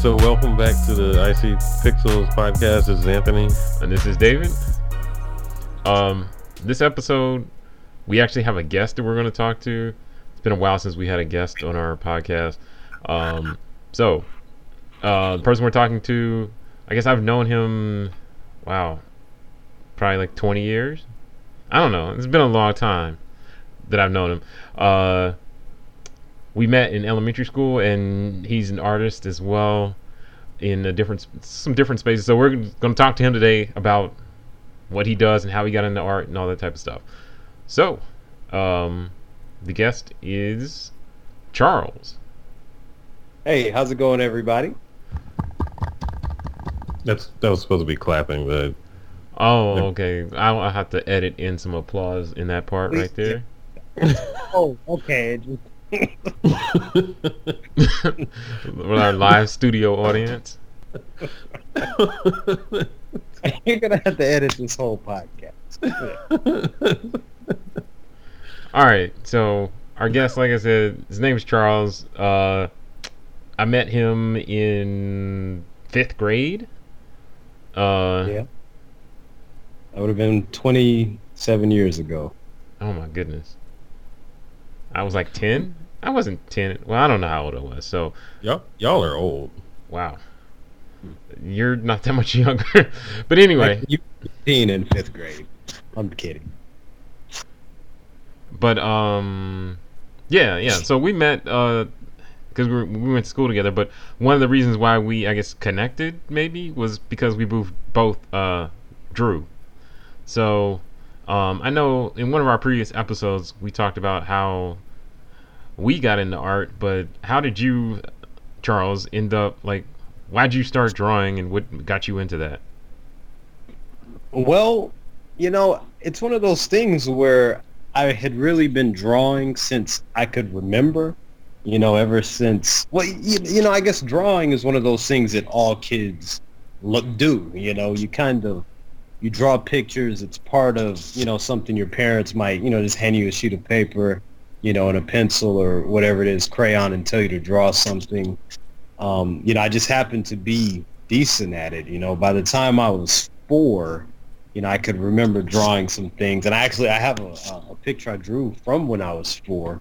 so welcome back to the IC Pixels podcast. This is Anthony. and this is David. Um, this episode, we actually have a guest that we're going to talk to. It's been a while since we had a guest on our podcast. Um, so, uh, the person we're talking to, I guess I've known him, wow, probably like 20 years. I don't know. It's been a long time that I've known him. Uh, we met in elementary school, and he's an artist as well in a different some different spaces. So we're going to talk to him today about what he does and how he got into art and all that type of stuff. So, um, the guest is Charles. Hey, how's it going, everybody? That's that was supposed to be clapping, but Oh, okay. I'll, I'll have to edit in some applause in that part right there. Oh, okay. Just, With our live studio audience. you're gonna have to edit this whole podcast. All right. So our guest, like I said, his name is Charles. Uh, I met him in fifth grade. Uh, yeah, that would have been 27 years ago. Oh my goodness. I was like 10? I wasn't 10. Well, I don't know how old I was. So, y'all y'all are old. wow. You're not that much younger. but anyway, you 15 in fifth grade. I'm kidding. but um yeah, yeah. So we met uh we, we went to school together, but one of the reasons why we I guess connected maybe was because we both both uh drew. So, um I know in one of our previous episodes we talked about how we got into art, but how did you, Charles, end up like? Why'd you start drawing, and what got you into that? Well, you know, it's one of those things where I had really been drawing since I could remember. You know, ever since. Well, you, you know, I guess drawing is one of those things that all kids look do. You know, you kind of you draw pictures. It's part of you know something your parents might you know just hand you a sheet of paper, you know, and a pencil or whatever it is, crayon, and tell you to draw something. Um, you know, I just happened to be decent at it. You know, by the time I was four, you know, I could remember drawing some things, and I actually I have a, a picture I drew from when I was four,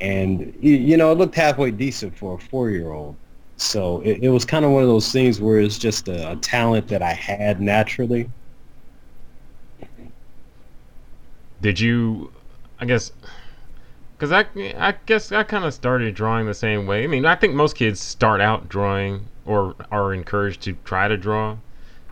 and you, know, it looked halfway decent for a four-year-old. So it, it was kind of one of those things where it's just a, a talent that I had naturally. Did you? I guess. Because I, I guess I kind of started drawing the same way. I mean, I think most kids start out drawing or are encouraged to try to draw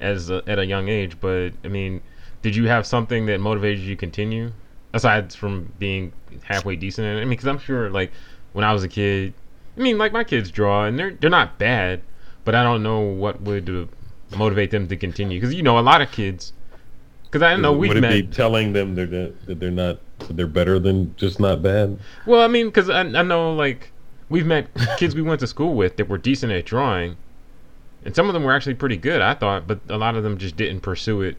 as a, at a young age. But I mean, did you have something that motivated you to continue aside from being halfway decent? I mean, because I'm sure like when I was a kid, I mean, like my kids draw and they're they're not bad, but I don't know what would uh, motivate them to continue. Because you know, a lot of kids. Because I know we've Would it met. be telling them they're that they're not that they're better than just not bad? Well, I mean, because I, I know like we've met kids we went to school with that were decent at drawing, and some of them were actually pretty good, I thought, but a lot of them just didn't pursue it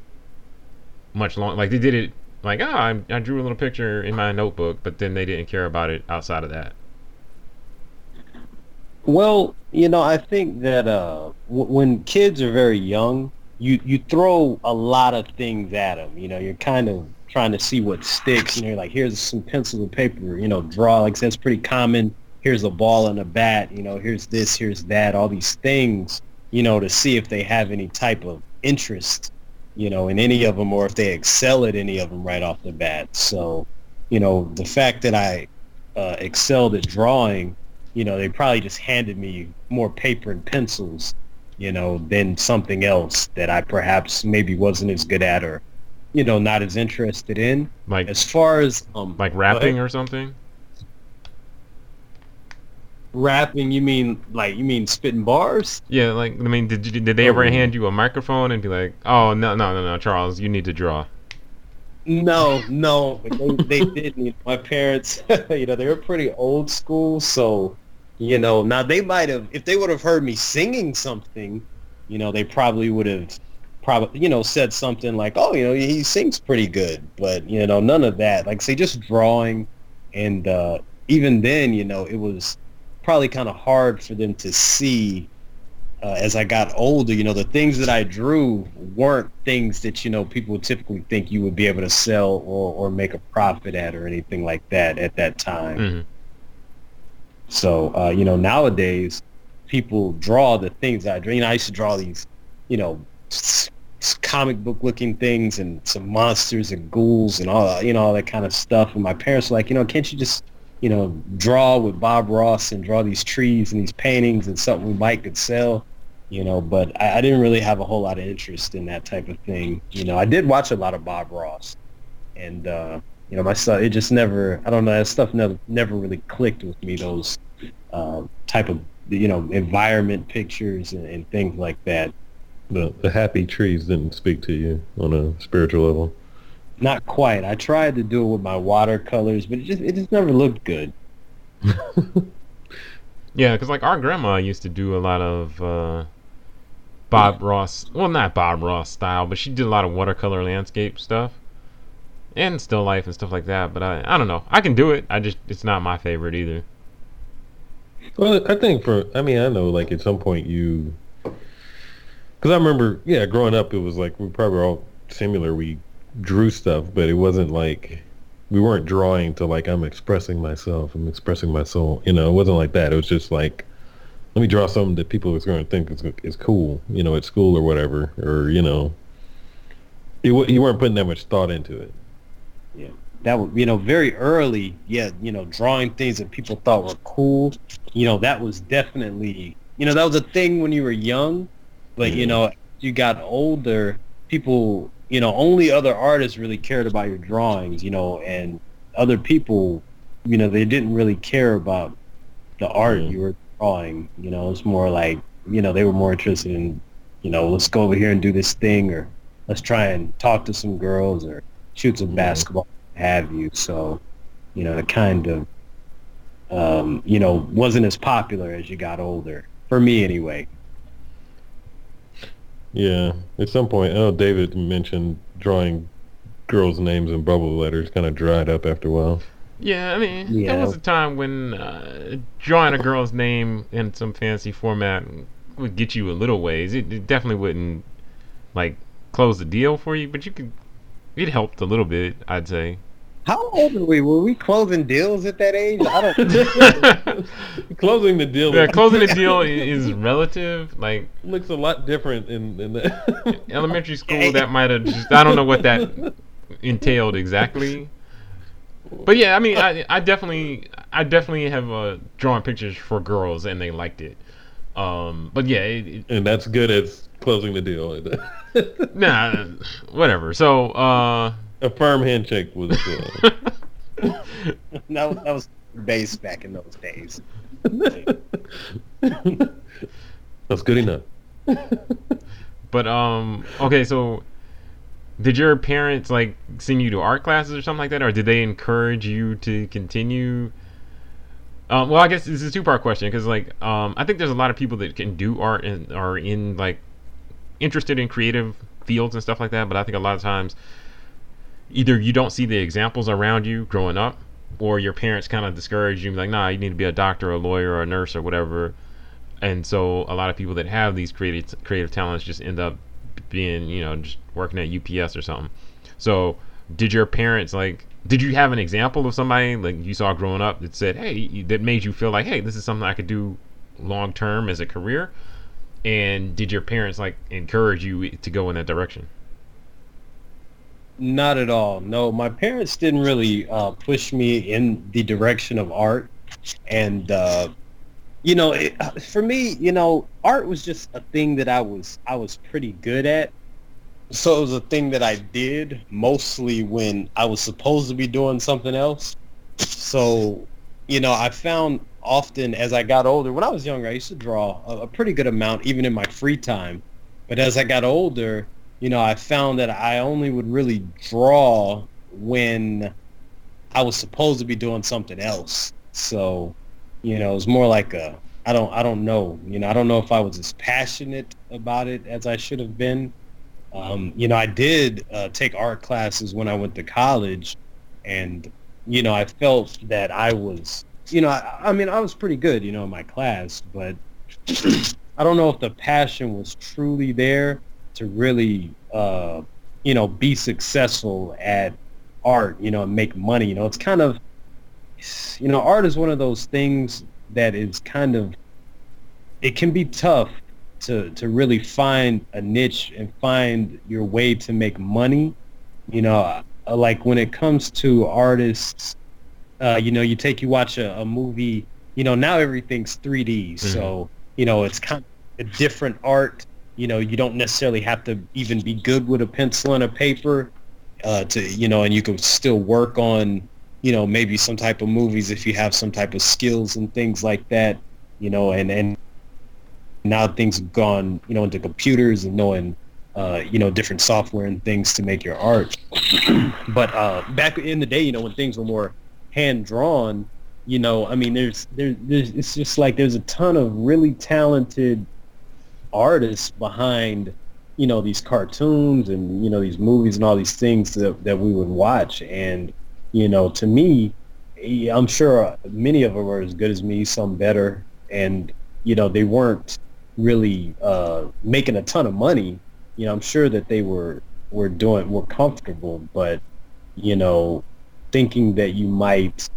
much long. Like they did it like, ah, I, I drew a little picture in my notebook, but then they didn't care about it outside of that. Well, you know, I think that uh, w- when kids are very young, you you throw a lot of things at them. You know, you're kind of trying to see what sticks. and you're like here's some pencil and paper. You know, draw like that's pretty common. Here's a ball and a bat. You know, here's this, here's that. All these things. You know, to see if they have any type of interest. You know, in any of them, or if they excel at any of them right off the bat. So, you know, the fact that I uh, excelled at drawing you know, they probably just handed me more paper and pencils, you know, than something else that I perhaps maybe wasn't as good at or, you know, not as interested in. Like As far as um, like rapping ahead. or something. rapping, you mean like you mean spitting bars? Yeah, like I mean, did you, did they ever Oh. hand you a microphone and be like, oh no no no no, Charles, you need to draw. No, no, they, they didn't. You know, my parents, you know, they were pretty old school, so you know, now they might have if they would have heard me singing something, you know, they probably would have probably you know said something like, "Oh, you know, he sings pretty good," but you know, none of that. Like say just drawing, and uh, even then, you know, it was probably kind of hard for them to see uh, as I got older, you know, the things that I drew weren't things that, you know, people would typically think you would be able to sell or, or make a profit at or anything like that at that time. Mhm. So, uh, you know, nowadays people draw the things I drew. You know, I used to draw these, you know, comic book looking things and some monsters and ghouls and all, you know, all that kind of stuff. And my parents were like, you know, can't you just, you know, draw with Bob Ross and draw these trees and these paintings and something we might could sell, you know, but I, I didn't really have a whole lot of interest in that type of thing. You know, I did watch a lot of Bob Ross and, uh, you know, my stuff, it just never, I don't know, that stuff never, never really clicked with me, those uh, type of, you know, environment pictures and, and things like that. The, the happy trees didn't speak to you on a spiritual level. Not quite. I tried to do it with my watercolors, but it just, it just never looked good. Yeah, because like our grandma used to do a lot of uh, Bob Ross. Well, not Bob Ross style, but she did a lot of watercolor landscape stuff and still life and stuff like that. But I, I don't know. I can do it. I just it's not my favorite either. Well, I think for, I mean, I know like at some point you, because I remember, yeah, growing up, it was like we probably were all similar. We drew stuff, but it wasn't like we weren't drawing to like I'm expressing myself, I'm expressing my soul. You know, it wasn't like that. It was just like, let me draw something that people is going to think is, is cool, you know, at school or whatever, or you know, you you weren't putting that much thought into it. That was, you know, very early, yeah, you know, drawing things that people thought were cool. You know, that was definitely, you know, that was a thing when you were young. But, you know, you got older, people, you know, only other artists really cared about your drawings, you know, and other people, you know, they didn't really care about the art Yeah. you were drawing. You know, it's more like, you know, they were more interested in, you know, let's go over here and do this thing or let's try and talk to some girls or shoot some Yeah. basketball, have you. So, you know, it kind of, um, you know, wasn't as popular as you got older. For me, anyway. Yeah, at some point, I know David mentioned drawing girls' names in bubble letters kind of dried up after a while. Yeah, I mean, Yeah. there was a time when uh, drawing a girl's name in some fancy format would get you a little ways. It, it definitely wouldn't like close the deal for you, but you could. It helped a little bit, I'd say. How old were we? Were we closing deals at that age? I don't. Closing the deal yeah, closing the deal is relative. Like looks a lot different in, in the elementary school, that might have just. I don't know what that entailed exactly. But yeah, I mean, I, I definitely, I definitely have uh, drawn pictures for girls, and they liked it. Um, but yeah, it, it, and that's good as closing the deal. Nah, whatever. So, uh, a firm handshake was. Uh, that, that was base back in those days. that's good enough. but um, okay, so did your parents like send you to art classes or something like that, or did they encourage you to continue? Um, well, I guess this is a two-part question because, like, um, I think there's a lot of people that can do art and are in like interested in creative fields and stuff like that. But I think a lot of times, either you don't see the examples around you growing up, or your parents kind of discourage you, like, nah, you need to be a doctor, or a lawyer, or a nurse, or whatever. And so, a lot of people that have these creative creative talents just end up being, you know, just working at UPS or something. So, did your parents like? Did you have an example of somebody like you saw growing up that said, "Hey," that made you feel like, "Hey, this is something I could do long term as a career"? And did your parents like encourage you to go in that direction? Not at all. No, my parents didn't really uh, push me in the direction of art, and uh, you know, it, uh, for me, you know, art was just a thing that I was I was pretty good at. So it was a thing that I did mostly when I was supposed to be doing something else. So, you know, I found often as I got older, when I was younger, I used to draw a, a pretty good amount, even in my free time. But as I got older, you know, I found that I only would really draw when I was supposed to be doing something else. So, you know, it was more like a I don't I don't know. You know, I don't know if I was as passionate about it as I should have been. Um, you know, I did uh, take art classes when I went to college, and you know, I felt that I was, you know, I, I mean, I was pretty good, you know, in my class, but I don't know if the passion was truly there to really, uh, you know, be successful at art, you know, and make money. You know, it's kind of, you know, art is one of those things that is kind of, it can be tough to to really find a niche and find your way to make money. You know, like when it comes to artists, uh, you know, you take you watch a, a movie. You know, now everything's 3D, mm-hmm. so you know it's kind of a different art. You know, you don't necessarily have to even be good with a pencil and a paper uh, to you know, and you can still work on you know maybe some type of movies if you have some type of skills and things like that. You know, and and now things have gone you know into computers and knowing uh, you know, different software and things to make your art. but uh, back in the day, you know, when things were more hand drawn, you know, I mean, there's, there's, there's, it's just like there's a ton of really talented artists behind, you know, these cartoons and, you know, these movies and all these things that, that we would watch. And, you know, to me, I'm sure many of them are as good as me, some better. And, you know, they weren't really uh, making a ton of money, you know, I'm sure that they were were doing were comfortable, but you know, thinking that you might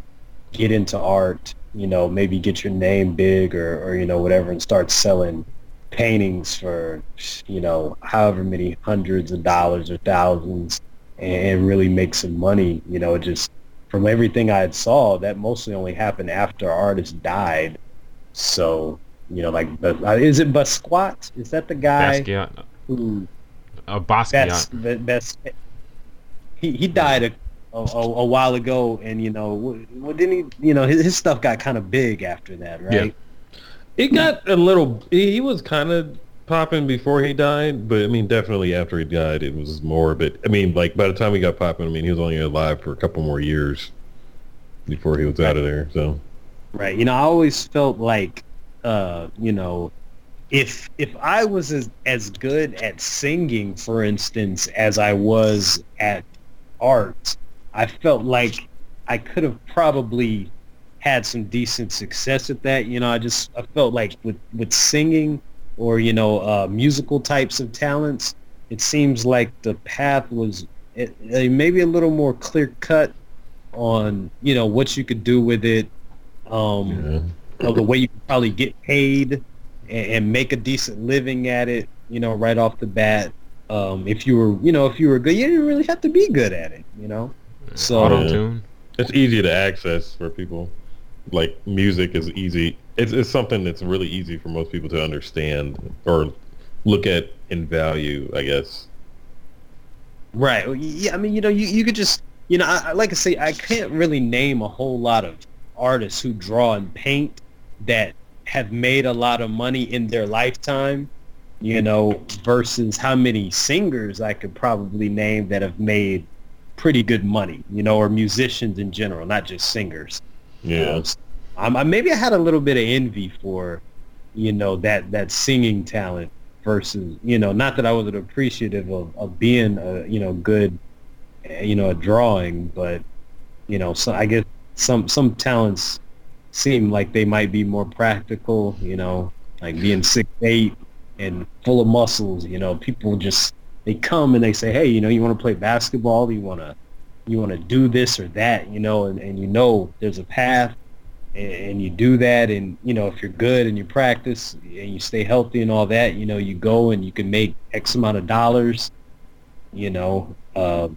get into art, you know, maybe get your name big or, or you know whatever, and start selling paintings for you know however many hundreds of dollars or thousands, and really make some money. You know, just from everything I had saw, that mostly only happened after artists died. So you know, like, uh, is it Basquiat? Is that the guy? Basquiat who uh, Basquiat. That's, that's he he died a, a, a, while ago, and you know, what didn't he? You know, his, his stuff got kind of big after that, right? Yeah. It got a little. He was kind of popping before he died, but I mean, definitely after he died, it was more. But I mean, like by the time he got popping, I mean, he was only alive for a couple more years before he was out of there. So, right. You know, I always felt like, uh, you know, if if I was as, as good at singing, for instance, as I was at art, I felt like I could have probably had some decent success at that. You know, I just I felt like with with singing or you know uh, musical types of talents, it seems like the path was it, it maybe a little more clear cut on you know what you could do with it, um, yeah. you know, the way you could probably get paid and, and, make a decent living at it, you know, right off the bat. Um, if you were, you know, if you were good, you didn't really have to be good at it, you know. So auto tune. It's easy to access for people. Like music is easy. It's it's something that's really easy for most people to understand or look at in value, I guess. Right. Yeah. I mean, you know, you, you could just, you know, I, like I say, I can't really name a whole lot of artists who draw and paint that have made a lot of money in their lifetime, you know, versus how many singers I could probably name that have made pretty good money, you know, or musicians in general, not just singers. Yeah. Um, I, maybe I had a little bit of envy for, you know, that, that singing talent versus, you know, not that I wasn't appreciative of, of being a, you know, good, you know, a drawing, but, you know, so I guess some, some talents seem like they might be more practical, you know, like being six eight and full of muscles, you know, people just they come and they say, Hey, you know, you wanna play basketball, you wanna you wanna do this or that, you know, and, and you know there's a path and, and you do that and you know, if you're good and you practice and you stay healthy and all that, you know, you go and you can make X amount of dollars, you know, uh,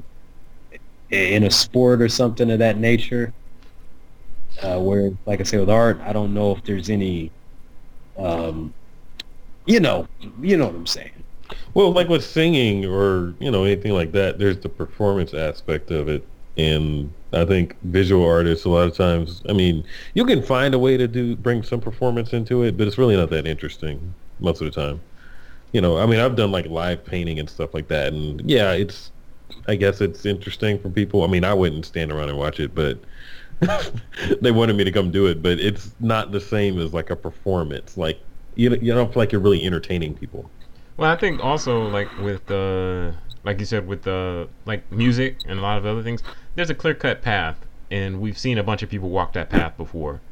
in a sport or something of that nature uh, where, like I say, with art, I don't know if there's any, um, you know, you know what I'm saying. Well, like with singing or you know anything like that, there's the performance aspect of it, and I think visual artists a lot of times. I mean, you can find a way to do bring some performance into it, but it's really not that interesting most of the time. You know, I mean, I've done like live painting and stuff like that, and yeah, it's. I guess it's interesting for people. I mean, I wouldn't stand around and watch it, but they wanted me to come do it, but it's not the same as like a performance. Like you you don't feel like you're really entertaining people. Well, I think also like with uh like you said with the like music and a lot of other things, there's a clear cut path, and we've seen a bunch of people walk that path before.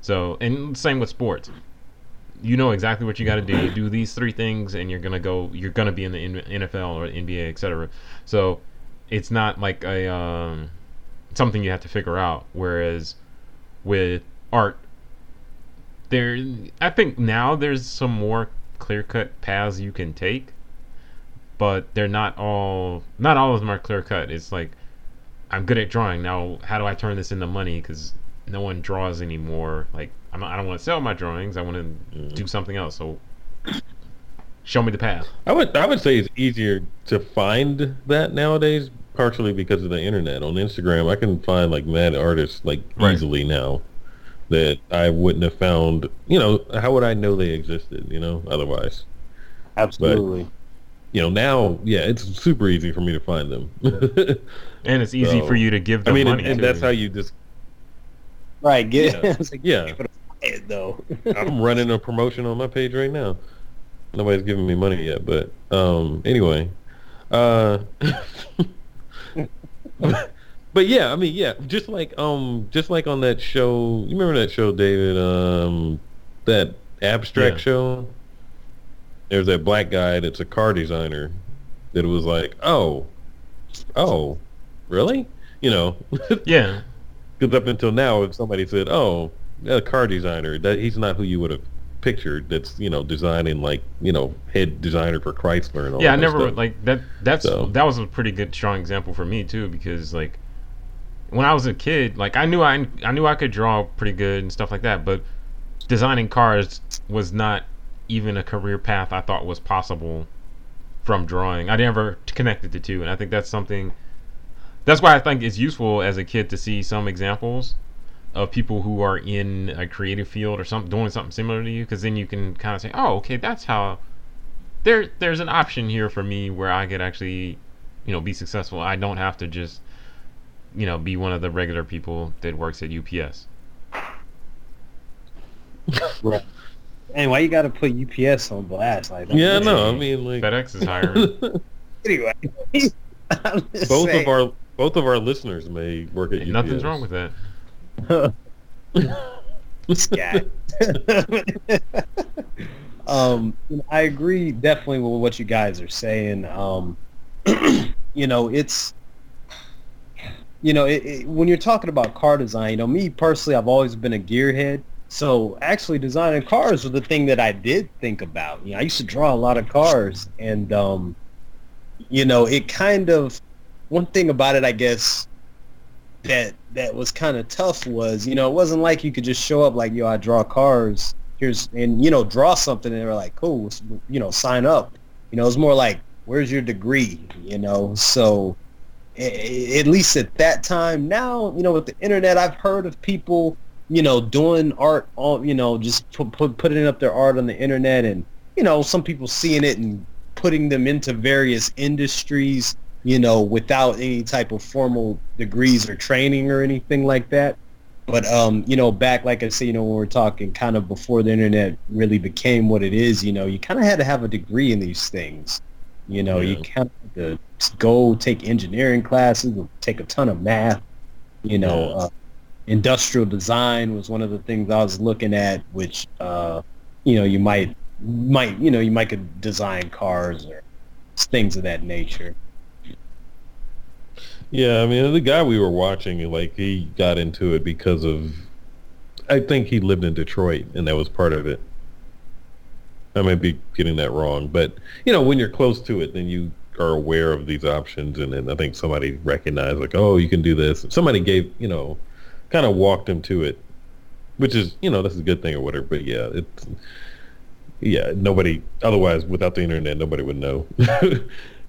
So and same with sports. you know exactly what you got to do. You do these three things, and you're gonna go. You're gonna be in the NFL or NBA, etc. So it's not like a um, something you have to figure out. Whereas with art, there, I think now there's some more clear cut paths you can take, but they're not all. Not all of them are clear cut. It's like I'm good at drawing now. How do I turn this into money? Because no one draws anymore. Like I'm not, I don't want to sell my drawings. I want to Mm. do something else. So show me the path. I would I would say it's easier to find that nowadays, partially because of the internet. On Instagram, I can find like mad artists like Right. easily now that I wouldn't have found. You know, how would I know they existed? You know, otherwise. Absolutely. You know, now, yeah, it's super easy for me to find them. And it's easy So, for you to give them I them mean, and, money. and too. that's how you just. right. Get Yeah. it's like, Yeah. people to buy it, though. I'm running a promotion on my page right now. Nobody's giving me money yet, but um, anyway. Uh, but yeah, I mean, yeah, just like um, just like on that show. You remember that show, David? Um, that abstract Yeah. show. There's that black guy that's a car designer. That was like, oh, oh, really? You know, yeah, because up until now, if somebody said, "Oh, a car designer," that he's not who you would have pictured. That's you know designing like you know head designer for Chrysler and all. yeah. I never stuff. like that. That's So- that was a pretty good strong example for me too because like when I was a kid, like I knew I I knew I could draw pretty good and stuff like that, but designing cars was not even a career path I thought was possible from drawing. I never connected the two, and I think that's something. That's why I think it's useful as a kid to see some examples of people who are in a creative field or something doing something similar to you, because then you can kind of say, "Oh, okay, that's how." There, there's an option here for me where I could actually, you know, be successful. I don't have to just, you know, be one of the regular people that works at UPS. right. And why you got to put UPS on blast like that? Yeah, no, I mean like FedEx is hiring. Anyway, both saying. of our both of our listeners may work at UPS. Nothing's wrong with that. Um, I agree definitely with what you guys are saying. Um, you know, it's you know, it, it, when you're talking about car design, you know, me personally, I've always been a gearhead. So actually, designing cars was the thing that I did think about. You know, I used to draw a lot of cars, and um, you know, it kind of one thing about it, I guess, that that was kind of tough was, you know, it wasn't like you could just show up like, yo, I draw cars. Here's and you know, draw something, and they were like, cool, you know, sign up. You know, it was more like, where's your degree? You know, so at least at that time. Now, you know, with the internet, I've heard of people, you know, doing art on, you know, just put, put putting up their art on the internet, and you know, some people seeing it and putting them into various industries, you know, without any type of formal degrees or training or anything like that. But um, you know, back like I say, you know, when we're talking kind of before the internet really became what it is, you know, you kind of had to have a degree in these things. You know, you Yeah. kind of had to go take engineering classes, take a ton of math. You know, Yeah. uh, industrial design was one of the things I was looking at, which uh, you know, you might might you know you might could design cars or things of that nature. Yeah, I mean the guy we were watching, like he got into it because of, I think he lived in Detroit, and that was part of it. I might be getting that wrong, but you know when you're close to it, then you are aware of these options, and then I think somebody recognized like, oh, you can do this. Somebody gave, you know, kind of walked him to it, which is, you know, that's a good thing or whatever. But yeah, it's, yeah, nobody. Otherwise, without the internet, nobody would know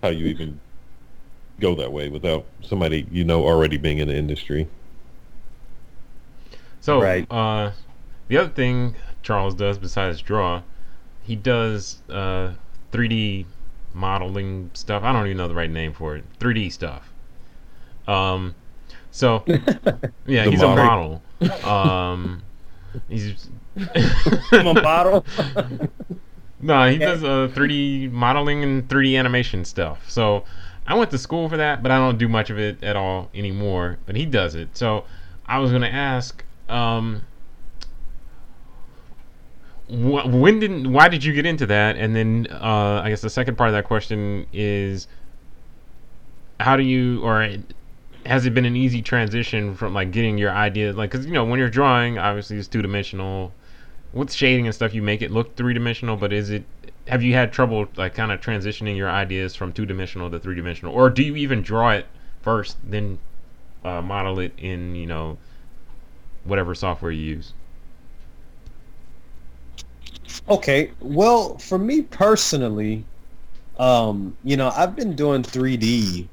how you even go that way without somebody you know already being in the industry. So, Right. uh, the other thing Charles does besides draw, he does uh, 3D modeling stuff. I don't even know the right name for it. 3D stuff. Um, so yeah, he's model. a model. Um, he's I'm a model. no, he does uh, 3D modeling and 3D animation stuff. So I went to school for that, but I don't do much of it at all anymore. But he does it. So I was going to ask, um, wh- when did why did you get into that? And then uh, I guess the second part of that question is how do you or has it been an easy transition from like getting your idea like because you know when you're drawing obviously it's two dimensional with shading and stuff you make it look three dimensional but is it have you had trouble like kind of transitioning your ideas from two dimensional to three dimensional or do you even draw it first then uh, model it in you know whatever software you use Okay, well, for me personally, um, you know, I've been doing 3D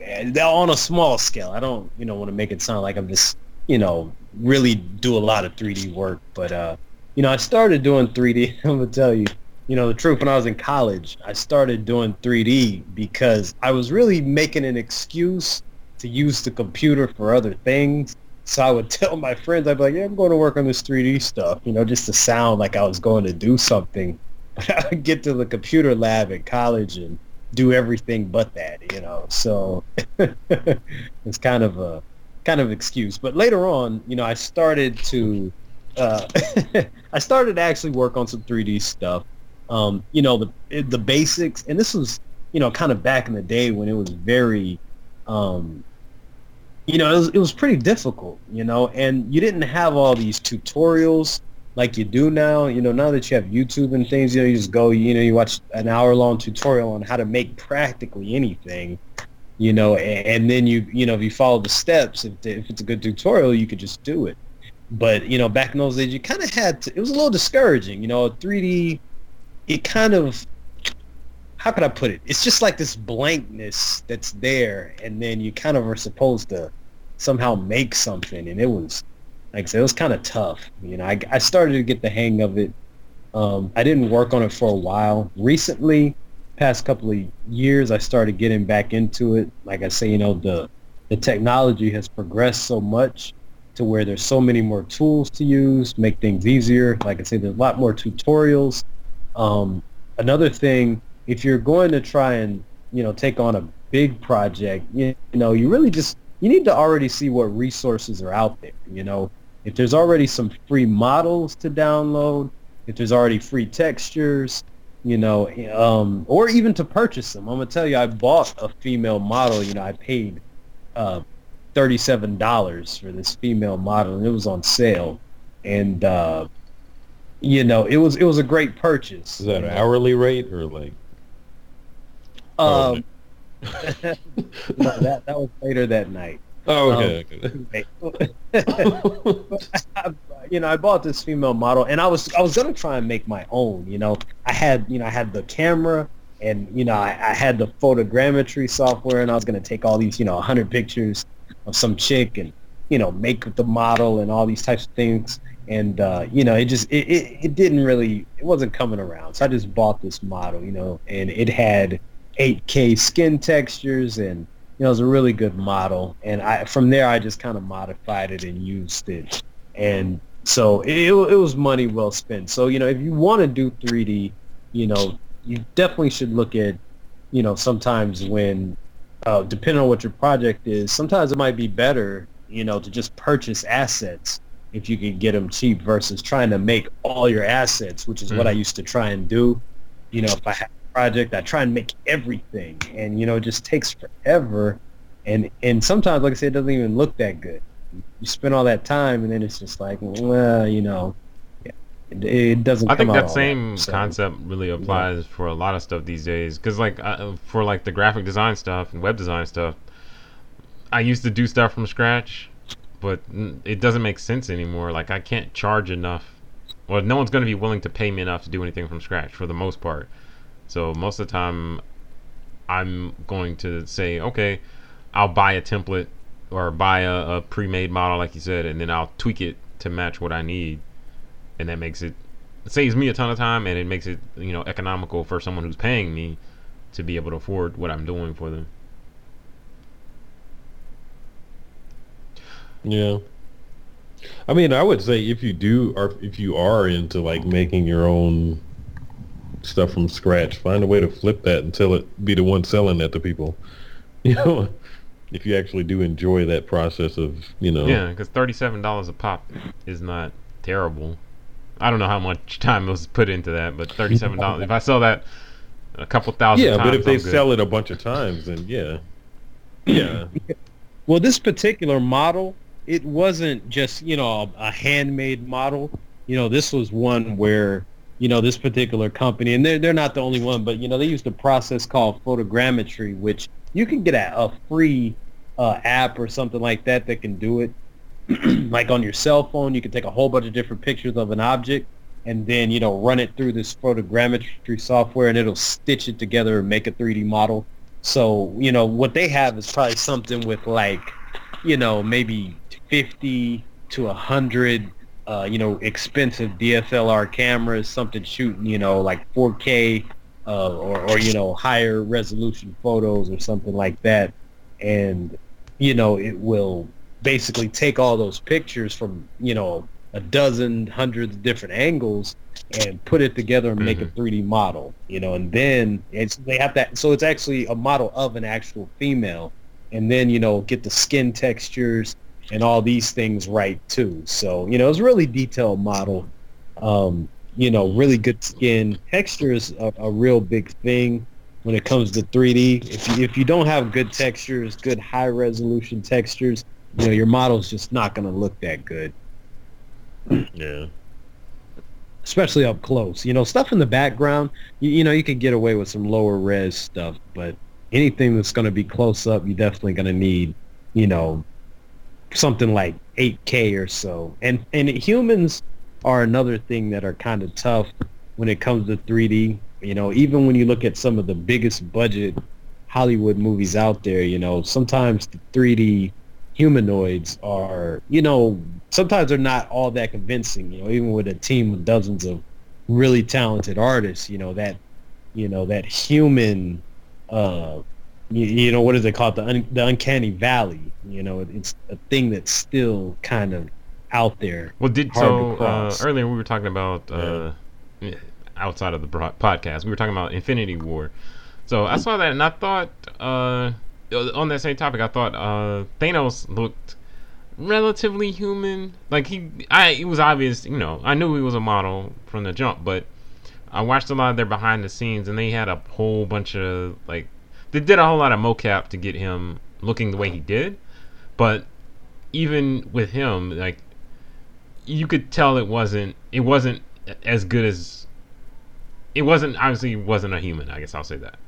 and on a small scale. I don't, you know, want to make it sound like I'm just, you know, really do a lot of 3D work, but uh, you know, I started doing 3D. I'm gonna tell you, you know, the truth. When I was in college, I started doing 3D because I was really making an excuse to use the computer for other things. So I would tell my friends, I'd be like, yeah, I'm going to work on this 3D stuff, you know, just to sound like I was going to do something. But I would get to the computer lab at college and do everything but that, you know. So it's kind of a kind of excuse. But later on, you know, I started to uh, I started to actually work on some 3D stuff. Um, you know, the the basics, and this was you know kind of back in the day when it was very um, you know, it was, it was pretty difficult, you know, and you didn't have all these tutorials like you do now. You know, now that you have YouTube and things, you know, you just go, you know, you watch an hour long tutorial on how to make practically anything, you know, and, and then you, you know, if you follow the steps, if, if it's a good tutorial, you could just do it. But, you know, back in those days, you kind of had to, it was a little discouraging, you know, 3D, it kind of, how could I put it? It's just like this blankness that's there, and then you kind of are supposed to somehow make something, and it was like I said, it was kind of tough. You know, I, I started to get the hang of it. Um, I didn't work on it for a while. Recently, past couple of years, I started getting back into it. Like I say, you know, the the technology has progressed so much to where there's so many more tools to use, make things easier. Like I say, there's a lot more tutorials. Um, another thing if you're going to try and you know take on a big project, you, you know, you really just you need to already see what resources are out there. You know, if there's already some free models to download, if there's already free textures, you know, um, or even to purchase them. I'm gonna tell you, I bought a female model. You know, I paid uh, thirty-seven dollars for this female model, and it was on sale. And uh, you know, it was it was a great purchase. Is that an hourly rate or like? Um, no, that that was later that night. Oh, okay. Um, you know, I bought this female model, and I was I was gonna try and make my own. You know, I had you know I had the camera, and you know I, I had the photogrammetry software, and I was gonna take all these you know 100 pictures of some chick, and you know make the model and all these types of things. And uh, you know, it just it, it, it didn't really it wasn't coming around. So I just bought this model, you know, and it had 8K skin textures and you know, it was a really good model. And I from there I just kind of modified it and used it. And so it, it was money well spent. So, you know, if you want to do 3D, you know, you definitely should look at, you know, sometimes when, uh, depending on what your project is, sometimes it might be better, you know, to just purchase assets if you can get them cheap versus trying to make all your assets, which is mm. what I used to try and do. You know, if I had a project. I try and make everything, and you know, it just takes forever. And and sometimes, like I said, it doesn't even look that good. You spend all that time, and then it's just like, well, you know, it, it doesn't. I think that same so, concept really applies yeah. for a lot of stuff these days. Because like uh, for like the graphic design stuff and web design stuff, I used to do stuff from scratch, but it doesn't make sense anymore. Like I can't charge enough. Well, no one's going to be willing to pay me enough to do anything from scratch for the most part. So most of the time, I'm going to say, okay, I'll buy a template or buy a, a pre-made model, like you said, and then I'll tweak it to match what I need, and that makes it, it saves me a ton of time, and it makes it you know economical for someone who's paying me to be able to afford what I'm doing for them. Yeah. I mean, I would say if you do, or if you are into like making your own stuff from scratch. Find a way to flip that until it be the one selling that to people. You know, if you actually do enjoy that process of, you know. Yeah, because thirty-seven dollars a pop is not terrible. I don't know how much time was put into that, but thirty-seven dollars. if I sell that a couple thousand, yeah, times, but if they I'm good. sell it a bunch of times, then yeah, yeah, Well, this particular model, it wasn't just you know a, handmade model. You know, this was one where you know this particular company, and they're they're not the only one, but you know they used a process called photogrammetry, which you can get a, a free uh, app or something like that that can do it. like on your cell phone, you can take a whole bunch of different pictures of an object and then, you know, run it through this photogrammetry software and it'll stitch it together and make a 3D model. So, you know, what they have is probably something with like, you know, maybe 50 to 100, uh, you know, expensive DSLR cameras, something shooting, you know, like 4K uh, or, or, you know, higher resolution photos or something like that. And, you know, it will basically take all those pictures from you know a dozen hundreds of different angles and put it together and make a 3d model you know and then it's they have that so it's actually a model of an actual female and then you know get the skin textures and all these things right too. So you know it's a really detailed model. Um you know really good skin. Texture is a, a real big thing when it comes to 3d if you, if you don't have good textures good high resolution textures you know your model's just not going to look that good. Yeah. especially up close. You know stuff in the background you, you know you could get away with some lower res stuff but anything that's going to be close up you're definitely going to need you know something like 8k or so and and humans are another thing that are kind of tough when it comes to 3d you know even when you look at some of the biggest budget hollywood movies out there you know sometimes the 3d humanoids are, you know, sometimes they're not all that convincing. You know, even with a team of dozens of really talented artists, you know that, you know that human, uh, you, you know what is it called the un, the uncanny valley. You know, it's a thing that's still kind of out there. Well, did so uh, earlier we were talking about uh, outside of the bro- podcast. We were talking about Infinity War. So I saw that and I thought uh, on that same topic, I thought uh, Thanos looked relatively human. Like he, I it was obvious. You know, I knew he was a model from the jump, but I watched a lot of their behind the scenes, and they had a whole bunch of like they did a whole lot of mocap to get him looking the way he did. But even with him, like you could tell it wasn't it wasn't as good as it wasn't obviously wasn't a human. I guess I'll say that.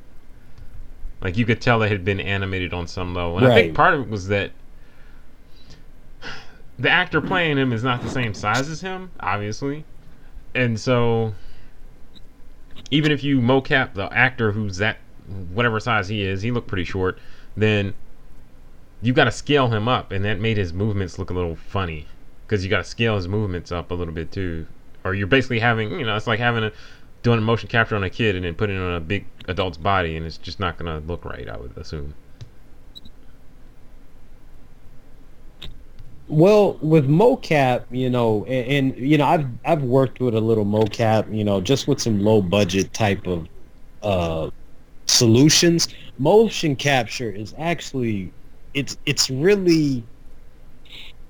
Like you could tell it had been animated on some level, and I think part of it was that the actor playing him is not the same size as him, obviously, and so even if you mocap the actor who's that whatever size he is, he looked pretty short, then you got to scale him up, and that made his movements look a little funny because you got to scale his movements up a little bit too, or you're basically having you know it's like having a doing a motion capture on a kid and then putting it on a big adult's body, and it's just not gonna look right. I would assume. Well, with mocap, you know, and, and you know, I've I've worked with a little mocap, you know, just with some low budget type of uh, solutions. Motion capture is actually it's it's really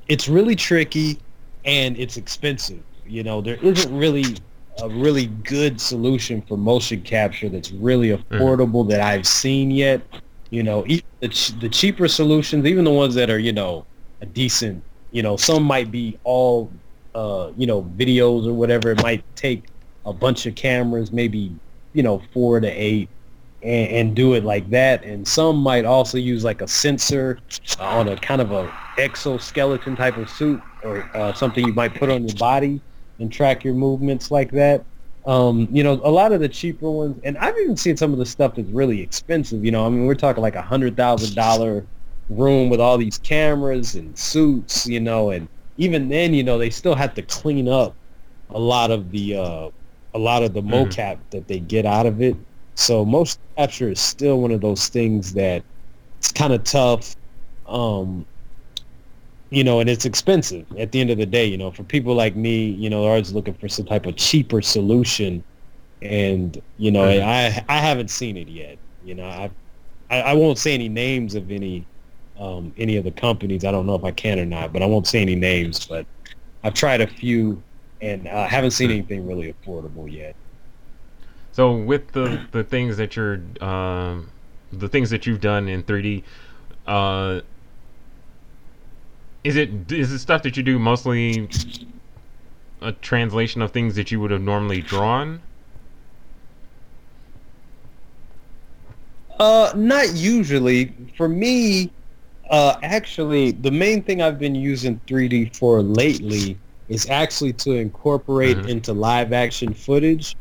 it's really tricky and it's expensive. You know, there isn't really a really good solution for motion capture that's really affordable that I've seen yet. You know, the, ch- the cheaper solutions, even the ones that are, you know, a decent, you know, some might be all, uh, you know, videos or whatever. It might take a bunch of cameras, maybe, you know, four to eight, and, and do it like that. And some might also use like a sensor uh, on a kind of a exoskeleton type of suit or uh, something you might put on your body and track your movements like that. Um, you know, a lot of the cheaper ones, and I've even seen some of the stuff that's really expensive. You know, I mean, we're talking like a hundred thousand dollar room with all these cameras and suits. You know, and even then, you know, they still have to clean up a lot of the uh, a lot of the Mhm. mocap that they get out of it. So motion capture is still one of those things that it's kind of tough. Um, you know, and it's expensive at the end of the day, you know, for people like me, you know, they're always looking for some type of cheaper solution. And, you know. I, I haven't seen it yet. You know, I, I, I won't say any names of any, um, any of the companies. I don't know if I can or not, but I won't say any names, but I've tried a few and I uh, haven't seen anything really affordable yet. So with the the things that you're um, the things that you've done in 3D, uh, is it is it stuff that you do mostly a translation of things that you would have normally drawn? Uh, not usually. For me, uh, actually, the main thing I've been using 3D for lately is actually to incorporate mm-hmm. into live action footage.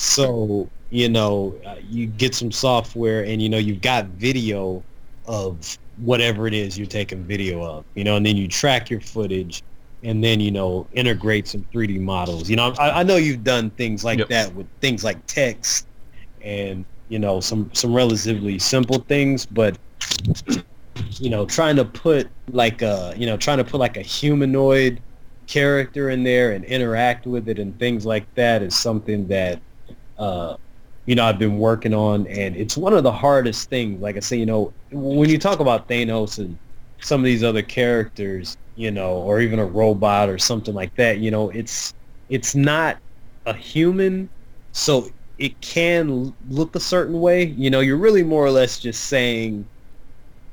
So, you know, uh, you get some software and, you know, you've got video of whatever it is you're taking video of, you know, and then you track your footage and then, you know, integrate some 3D models. You know, I, I know you've done things like yep. that with things like text and, you know, some, some relatively simple things, but you know, trying to put like a, you know, trying to put like a humanoid character in there and interact with it and things like that is something that, uh, you know, I've been working on, and it's one of the hardest things. Like I say, you know, when you talk about Thanos and some of these other characters, you know, or even a robot or something like that, you know, it's it's not a human, so it can look a certain way. You know, you're really more or less just saying,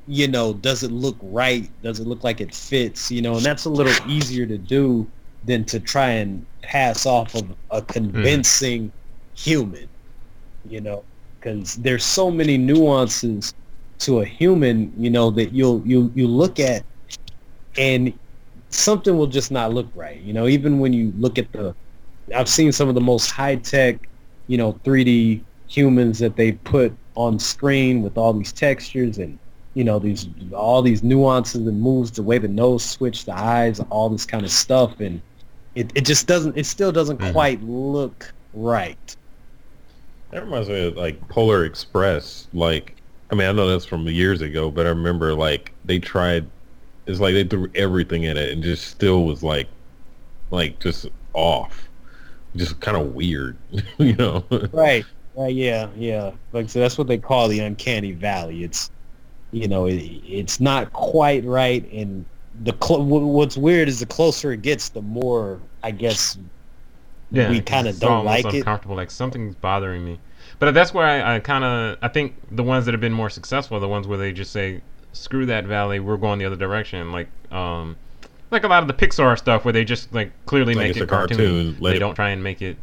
you know, does it look right? Does it look like it fits? You know, and that's a little easier to do than to try and pass off of a convincing mm. Human, you know, because there's so many nuances to a human, you know, that you'll you you look at and something will just not look right. You know, even when you look at the I've seen some of the most high tech, you know, 3D humans that they put on screen with all these textures and you know these all these nuances and moves, the way the nose switch, the eyes, all this kind of stuff, and it, it just doesn't. It still doesn't mm-hmm. quite look right. That reminds me of like Polar Express. Like, I mean, I know that's from years ago, but I remember like they tried. It's like they threw everything in it and just still was like, like just off, just kind of weird, you know? Right. Right. Yeah. Yeah. Like so, that's what they call the uncanny valley. It's you know, it, it's not quite right. And the cl- what's weird is the closer it gets, the more I guess yeah, we kind of don't like uncomfortable. it. Uncomfortable, like something's bothering me. But that's where I, I kind of I think the ones that have been more successful are the ones where they just say, "Screw that valley, we're going the other direction." Like um, like a lot of the Pixar stuff where they just like clearly like make it cartoon. cartoon. They don't try and make it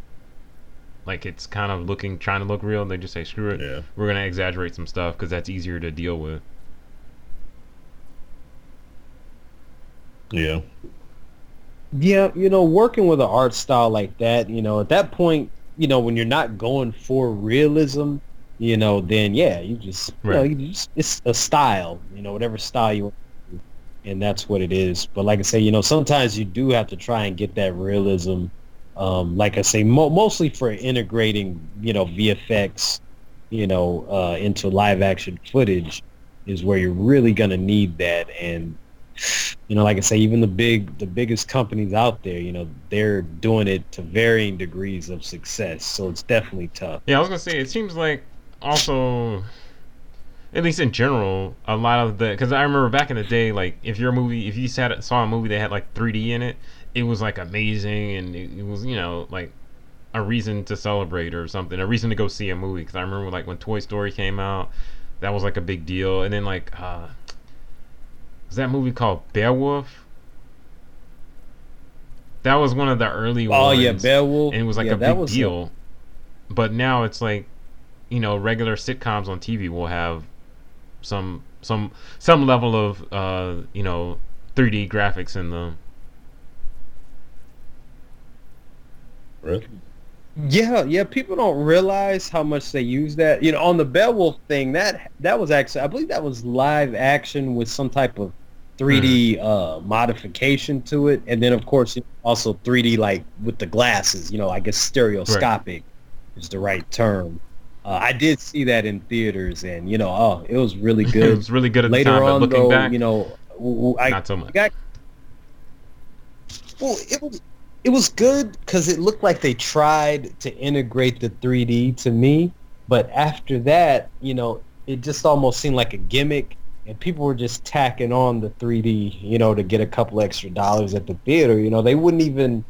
like it's kind of looking trying to look real. They just say, "Screw it, yeah. we're gonna exaggerate some stuff because that's easier to deal with." Yeah. Yeah, you know, working with an art style like that, you know, at that point, you know, when you're not going for realism, you know, then yeah, you just, right. you know, you just, it's a style, you know, whatever style you want and that's what it is. But like I say, you know, sometimes you do have to try and get that realism. Um, like I say, mo- mostly for integrating, you know, VFX, you know, uh, into live action footage is where you're really going to need that. And you know, like I say, even the big, the biggest companies out there, you know, they're doing it to varying degrees of success. So it's definitely tough. Yeah, I was gonna say, it seems like also, at least in general, a lot of the, because I remember back in the day, like if your movie, if you sat, saw a movie that had like 3D in it, it was like amazing, and it, it was, you know, like a reason to celebrate or something, a reason to go see a movie. Because I remember like when Toy Story came out, that was like a big deal, and then like. uh was that movie called Beowulf? That was one of the early oh, ones. Oh yeah, Beowulf. And it was like yeah, a big deal. A... But now it's like, you know, regular sitcoms on TV will have some some some level of uh, you know 3D graphics in them. Really? Yeah, yeah. People don't realize how much they use that. You know, on the Beowulf thing, that that was actually, I believe that was live action with some type of 3D mm-hmm. uh, modification to it, and then of course also 3D like with the glasses. You know, I guess stereoscopic right. is the right term. Uh, I did see that in theaters, and you know, oh, it was really good. it was really good at Later the time, on, looking though, back, you know, I, not so much. Got, well, it was it was good because it looked like they tried to integrate the 3D to me, but after that, you know, it just almost seemed like a gimmick, and people were just tacking on the 3D, you know, to get a couple extra dollars at the theater. You know, they wouldn't even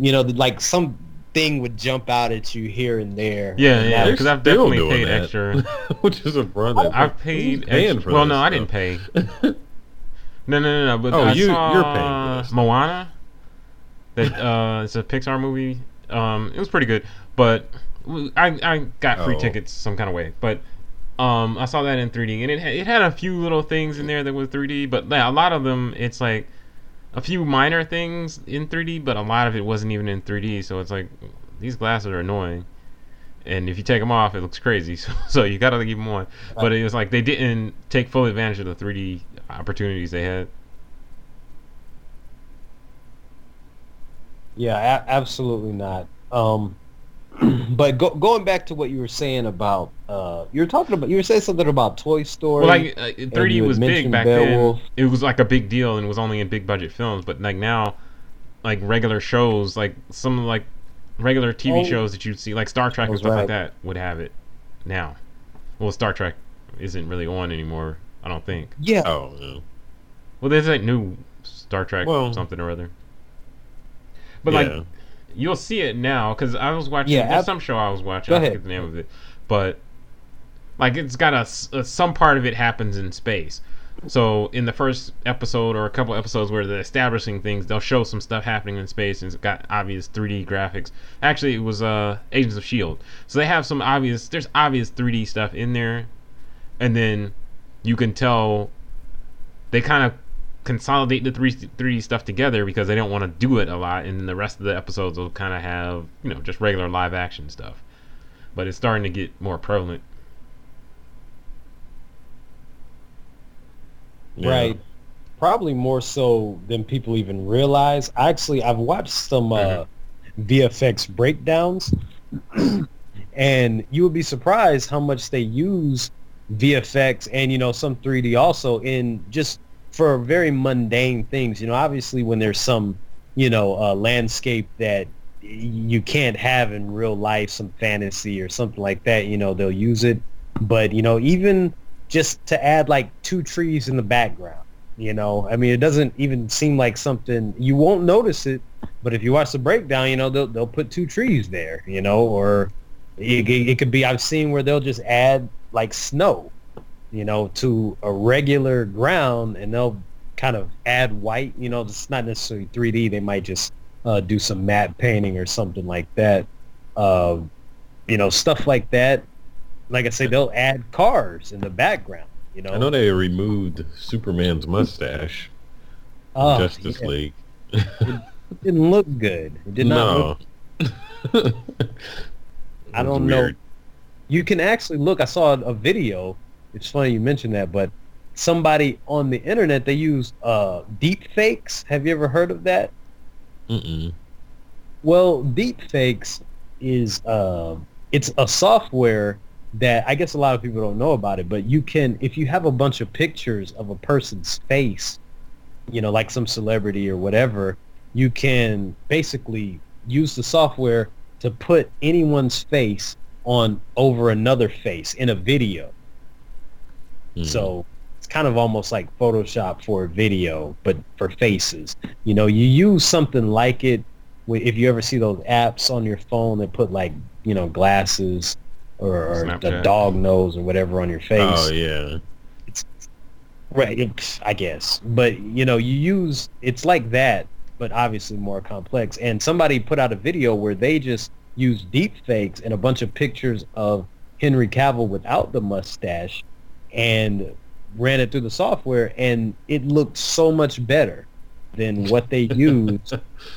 you know, like some thing would jump out at you here and there. Yeah, And yeah, because I've definitely paid that. extra. Which is a brother. I've paid extra. for well, this no, I didn't pay. No, no, no, no. But Oh, I you- saw you're paying for. Moana. That uh, it's a Pixar movie. Um, it was pretty good, but w- I I got free Oh. tickets some kind of way. But um, I saw that in 3D, and it it had a few little things in there that were 3D, but yeah, a lot of them it's like a few minor things in 3D, but a lot of it wasn't even in 3D. So it's like these glasses are annoying. And if you take them off, it looks crazy. So, so you gotta leave them on. But it was like they didn't take full advantage of the 3D opportunities they had. Yeah, a- absolutely not. Um, but go, going back to what you were saying about, uh, you were talking about, you were saying something about Toy Story. Well, like uh, 3D was big back Beowulf. then. It was like a big deal, and it was only in big budget films. But like now, like regular shows, like some like regular TV Oh. shows that you'd see, like Star Trek and That's stuff like that, would have it now. Well, Star Trek isn't really on anymore. I don't think. yeah, Oh, yeah. Well, there's like new Star Trek Well- something or other. But yeah. like you'll see it now because I was watching. Yeah, there's ab- some show I was watching. Go I ahead. forget the name of it, but like it's got a, a- some part of it happens in space. So in the first episode or a couple episodes where they're establishing things, they'll show some stuff happening in space and it's got obvious 3D graphics. Actually, it was uh, Agents of Shield. So they have some obvious. There's obvious 3D stuff in there, and then you can tell they kind of consolidate the 3 3D stuff together because they don't want to do it a lot, and then the rest of the episodes will kind of have you know just regular live action stuff. But it's starting to get more prevalent. Yeah. right. Probably more so than people even realize. Actually, I've watched some uh, VFX breakdowns, and you would be surprised how much they use VFX and you know some 3D also in just for very mundane things. You know, obviously when there's some you know uh, landscape that you can't have in real life, some fantasy or something like that. You know, they'll use it. But you know, even just to add like two trees in the background. You know, I mean, it doesn't even seem like something you won't notice it, but if you watch the breakdown, you know they'll they'll put two trees there. You know, or it, it, could be I've seen where they'll just add like snow, you know, to a regular ground, and they'll kind of add white. You know, it's not necessarily 3D. They might just uh, do some matte painting or something like that. Uh, you know, stuff like that. Like I say, they'll add cars in the background. You know, I know they removed Superman's mustache in Oh, Justice yeah. League. It didn't look good. It did not no. look I don't know. You can actually look. I saw a video. It's funny you mentioned that, but somebody on the internet they use uh, deep fakes. Have you ever heard of that? Mm-mm. Well, deep fakes is uh, it's a software that I guess a lot of people don't know about it, but you can if you have a bunch of pictures of a person's face, you know, like some celebrity or whatever, you can basically use the software to put anyone's face on over another face in a video. Mm. So it's kind of almost like Photoshop for video, but for faces. You know, you use something like it. If you ever see those apps on your phone that put like, you know, glasses or, or the dog nose or whatever on your face. Oh yeah. Right, I guess. But, you know, you use, it's like that, but obviously more complex. And somebody put out a video where they just used deep fakes and a bunch of pictures of Henry Cavill without the mustache and ran it through the software and it looked so much better than what they used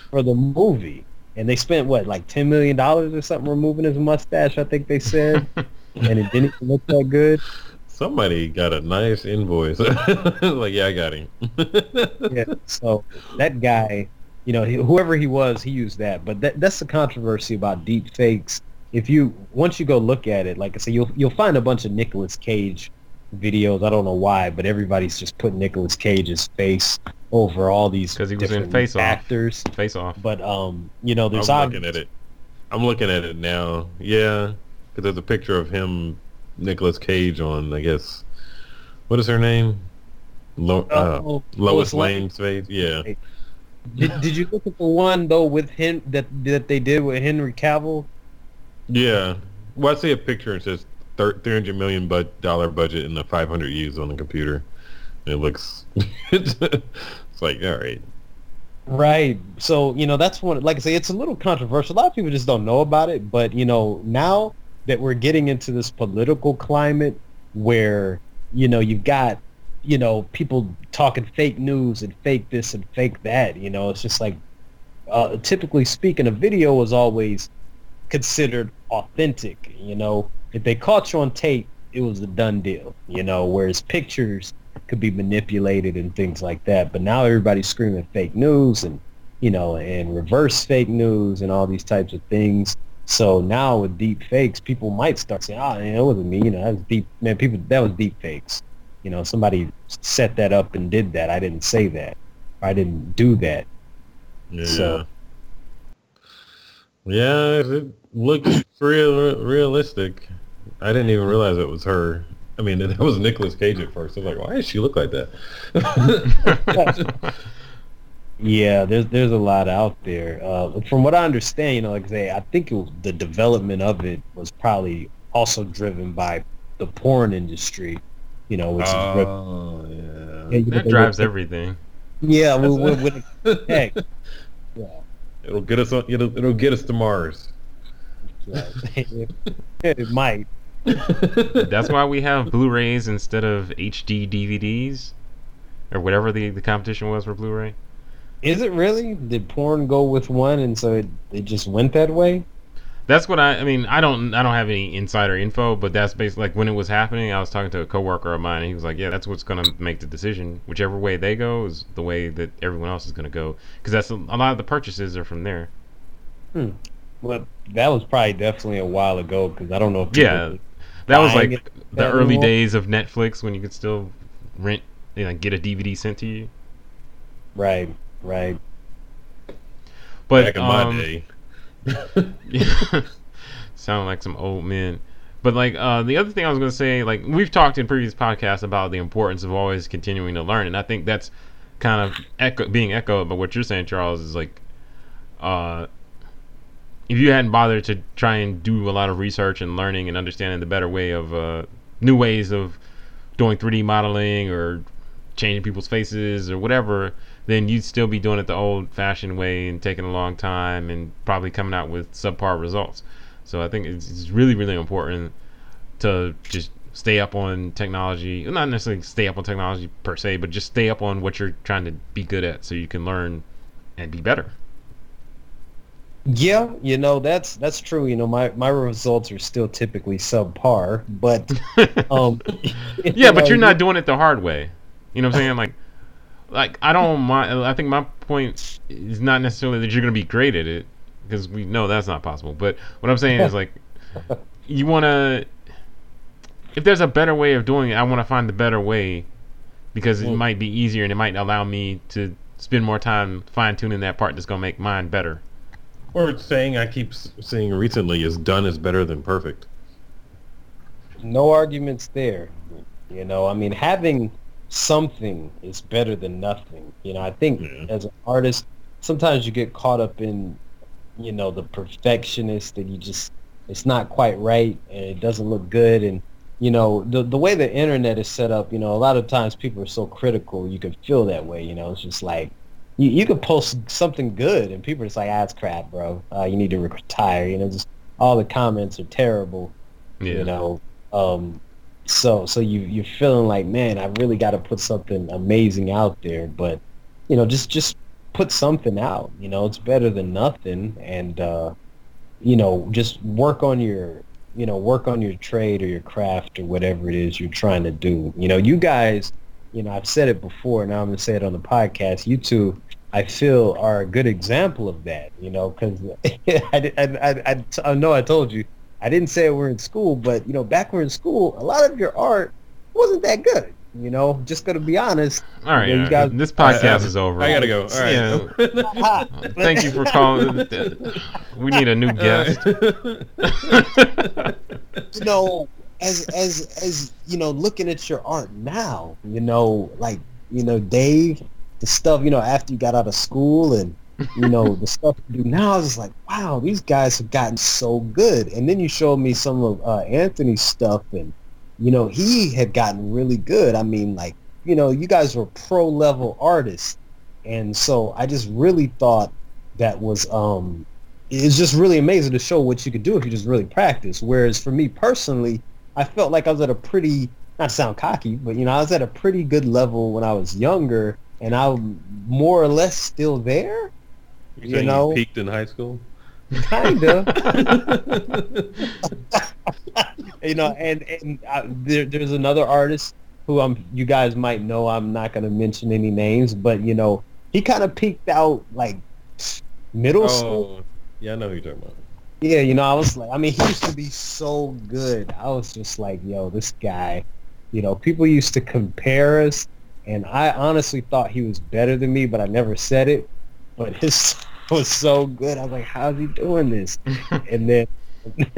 for the movie. And they spent what, like ten million dollars or something removing his mustache, I think they said. and it didn't look that good. Somebody got a nice invoice. like, yeah, I got him. yeah. So that guy, you know, whoever he was, he used that. But that, that's the controversy about deep fakes. If you once you go look at it, like I say, you'll you'll find a bunch of Nicolas Cage videos. I don't know why, but everybody's just putting Nicolas Cage's face over all these 'Cause he was in different Face Off. actors. Face off. But um, you know, there's I'm there's looking at it. I'm looking at it now. Yeah, because there's a picture of him, Nicolas Cage, on I guess what is her name? Lo- uh, Oh, Lois Lane's face. Yeah, Did, did you look at the one though with him that that they did with Henry Cavill? Yeah. Well, I see a picture and it says 300 million bu- dollar budget and the 500 used on the computer. It looks. it's like all right. Right. So, you know, that's one, like I say, it's a little controversial. A lot of people just don't know about it. But, you know, now that we're getting into this political climate where, you know, you've got, you know, people talking fake news and fake this and fake that, you know, it's just like, uh, typically speaking, a video was always considered authentic, you know. If they caught you on tape, it was a done deal, you know, whereas pictures could be manipulated and things like that. But now everybody's screaming fake news and you know and reverse fake news and all these types of things. So now with deep fakes, people might start saying, "Oh, you it wasn't me. You know, that was deep. Man, people, that was deep fakes. You know, somebody set that up and did that. I didn't say that. I didn't do that. Yeah. So- Yeah, it looks real realistic. I didn't even realize it was her. I mean, that was Nicolas Cage at first. I was like, why does she look like that? Yeah, there's there's a lot out there. Uh, from what I understand, you know, like I say, I think it was, the development of it was probably also driven by the porn industry. You know, which is oh, Yeah, yeah. you know, that they- drives everything. Yeah, with, with, with heck, yeah, It'll get us on. It'll, it'll get us to Mars. it might. That's why we have Blu-rays instead of HD DVDs, or whatever the the competition was for Blu-ray. Is it really? Did porn go with one, and so it, it just went that way? That's what I. I mean, I don't. I don't have any insider info, but that's basically like when it was happening. I was talking to a coworker of mine, and he was like, "Yeah, that's what's going to make the decision. Whichever way they go is the way that everyone else is going to go, because that's a, a lot of the purchases are from there." Hmm. Well, that was probably definitely a while ago because I don't know if Yeah, that was like it the early anymore. days of Netflix when you could still rent, you know, get a DVD sent to you. Right, right. But Back in um, my day. Yeah. Sound like some old men. But like uh, the other thing I was gonna say, like we've talked in previous podcasts about the importance of always continuing to learn, and I think that's kind of echo being echoed by what you're saying, Charles. Is like, uh, if you hadn't bothered to try and do a lot of research and learning and understanding the better way of uh, new ways of doing 3D modeling or changing people's faces or whatever, then you'd still be doing it the old-fashioned way and taking a long time and probably coming out with subpar results. So I think it's, it's really, really important to just stay up on technology. Not necessarily stay up on technology per se, but just stay up on what you're trying to be good at, so you can learn and be better. Yeah, you know that's that's true. You know, my my results are still typically subpar, but um, you yeah, but you're not doing it the hard way. You know what I'm saying? Like, like I don't mind. I think my point is not necessarily that you're going to be great at it, because we know that's not possible. But what I'm saying is like, you want to. If there's a better way of doing it, I want to find the better way, because it Mm. might be easier and it might allow me to spend more time fine tuning that part that's going to make mine better. Or saying I keep s- saying recently is done is better than perfect. no arguments there. You know, I mean, having something is better than nothing. You know, I think Yeah. as an artist, sometimes you get caught up in, you know, the perfectionist that you just it's not quite right and it doesn't look good and you know the the way the internet is set up you know a lot of times people are so critical you can feel that way you know it's just like you, you could post something good and people are just like ah it's crap bro. Uh, you need to retire. You know just all the comments are terrible Yeah. you know. Um so so you you're feeling like man i really got to put something amazing out there but you know just just put something out you know? It's better than nothing and uh you know just work on your you know work on your trade or your craft or whatever it is you're trying to do. You know you guys you know i've said it before now i'm going to say it on the podcast. You two i feel are a good example of that you know because I, I, I, I, I know i told you I didn't say we're in school, but you know, back when we in school, a lot of your art wasn't that good. You know, just gonna be honest. All right, Yeah, you all right. Uh, guys- this podcast I- is over. I gotta go. All right. Yeah. Thank you for calling. We need a new guest. you know, as as as you know, looking at your art now, you know, like you know, Dave, the stuff, you know, after you got out of school and you know the stuff you do now. I was like, wow, these guys have gotten so good. And then you showed me some of uh, Anthony's stuff, and you know he had gotten really good. I mean, like you know, you guys were pro level artists, and so I just really thought that was um, it's just really amazing to show what you could do if you just really practice. Whereas for me personally, I felt like I was at a pretty not to sound cocky, but you know, I was at a pretty good level when I was younger, and I'm more or less still there. You, you know, you peaked in high school. Kinda. you know, and and I, there, there's another artist who I'm. You guys might know. I'm not going to mention any names, but you know, he kind of peaked out like middle oh, school. Yeah, I know who you're talking about. Yeah, you know, I was like, I mean, he used to be so good. I was just like, yo, this guy. You know, people used to compare us, and I honestly thought he was better than me, but I never said it. But his was so good. I was like, how's he doing this? and then,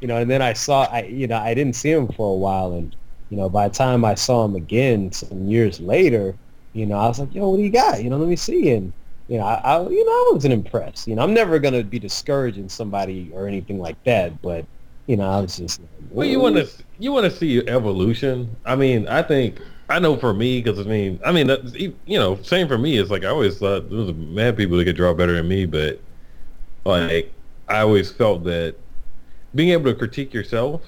you know, and then I saw, I, you know, I didn't see him for a while. And, you know, by the time I saw him again some years later, you know, I was like, yo, what do you got? You know, let me see. And, you know, I, I you know, I wasn't impressed. You know, I'm never going to be discouraging somebody or anything like that. But, you know, I was just. Like, well, you want to you want to see evolution. I mean, I think I know for me, because I mean, I mean, you know, same for me. It's like I always thought there was mad people that could draw better than me, but like I always felt that being able to critique yourself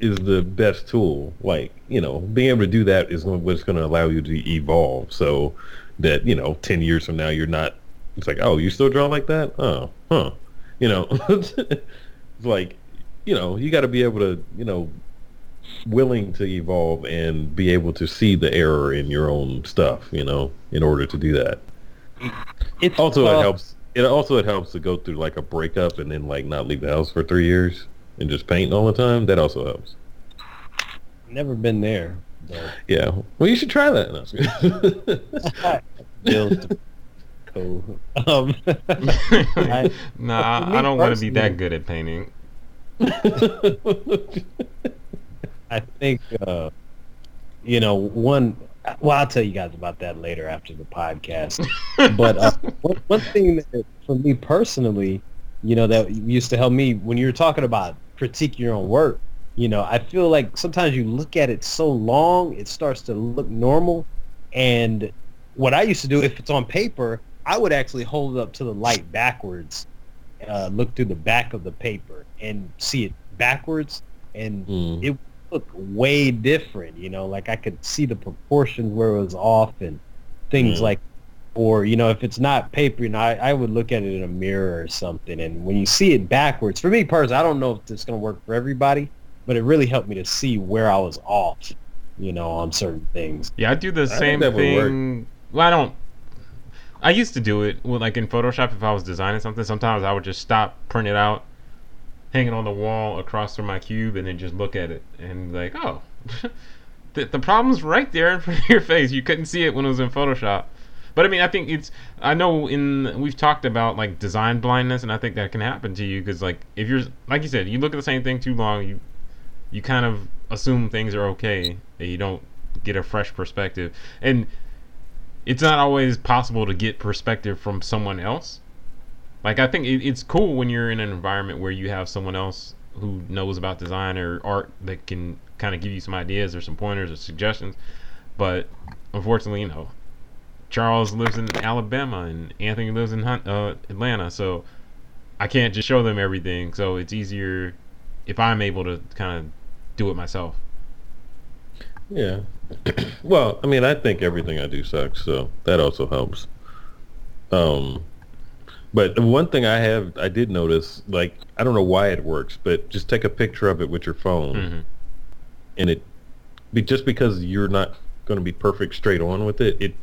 is the best tool. Like you know, being able to do that is what's going to allow you to evolve. So that you know, ten years from now, you're not. It's like, oh, you still draw like that? Oh, huh. You know, it's like, you know, you got to be able to, you know, willing to evolve and be able to see the error in your own stuff, you know, in order to do that. It's, also, uh, it helps. It also it helps to go through like a breakup and then like not leave the house for three years and just paint all the time. That also helps. Never been there. But... Yeah, well, you should try that. No, Um, I, nah, I don't want to be that good at painting. I think, uh, you know, one. Well, I'll tell you guys about that later after the podcast. but uh, one, one thing that, for me personally, you know, that used to help me when you were talking about critique your own work. You know, I feel like sometimes you look at it so long, it starts to look normal. And what I used to do, if it's on paper, I would actually hold it up to the light backwards, uh, look through the back of the paper and see it backwards, and mm. it look way different. You know, like I could see the proportions where it was off and things mm. like, or you know, if it's not paper, you know, I, I would look at it in a mirror or something. And when you see it backwards, for me personally, I don't know if it's going to work for everybody, but it really helped me to see where I was off. You know, on certain things. Yeah, I do the I same thing. Well, I don't. I used to do it with like in Photoshop if I was designing something. Sometimes I would just stop, print it out, hanging on the wall across from my cube and then just look at it and like, oh, the, the problem's right there in front of your face. You couldn't see it when it was in Photoshop. But I mean, I think it's. I know in we've talked about like design blindness, and I think that can happen to you because like if you're like you said, you look at the same thing too long, you you kind of assume things are okay, and you don't get a fresh perspective. And it's not always possible to get perspective from someone else. Like I think it, it's cool when you're in an environment where you have someone else who knows about design or art that can kind of give you some ideas or some pointers or suggestions. But unfortunately, you know, Charles lives in Alabama and Anthony lives in uh, Atlanta, so I can't just show them everything. So it's easier if I'm able to kind of do it myself. Yeah. well, I mean, I think everything I do sucks, so that also helps. Um, but one thing I have, I did notice, like, I don't know why it works, but just take a picture of it with your phone, mm-hmm. and it, be, just because you're not going to be perfect straight on with it, it,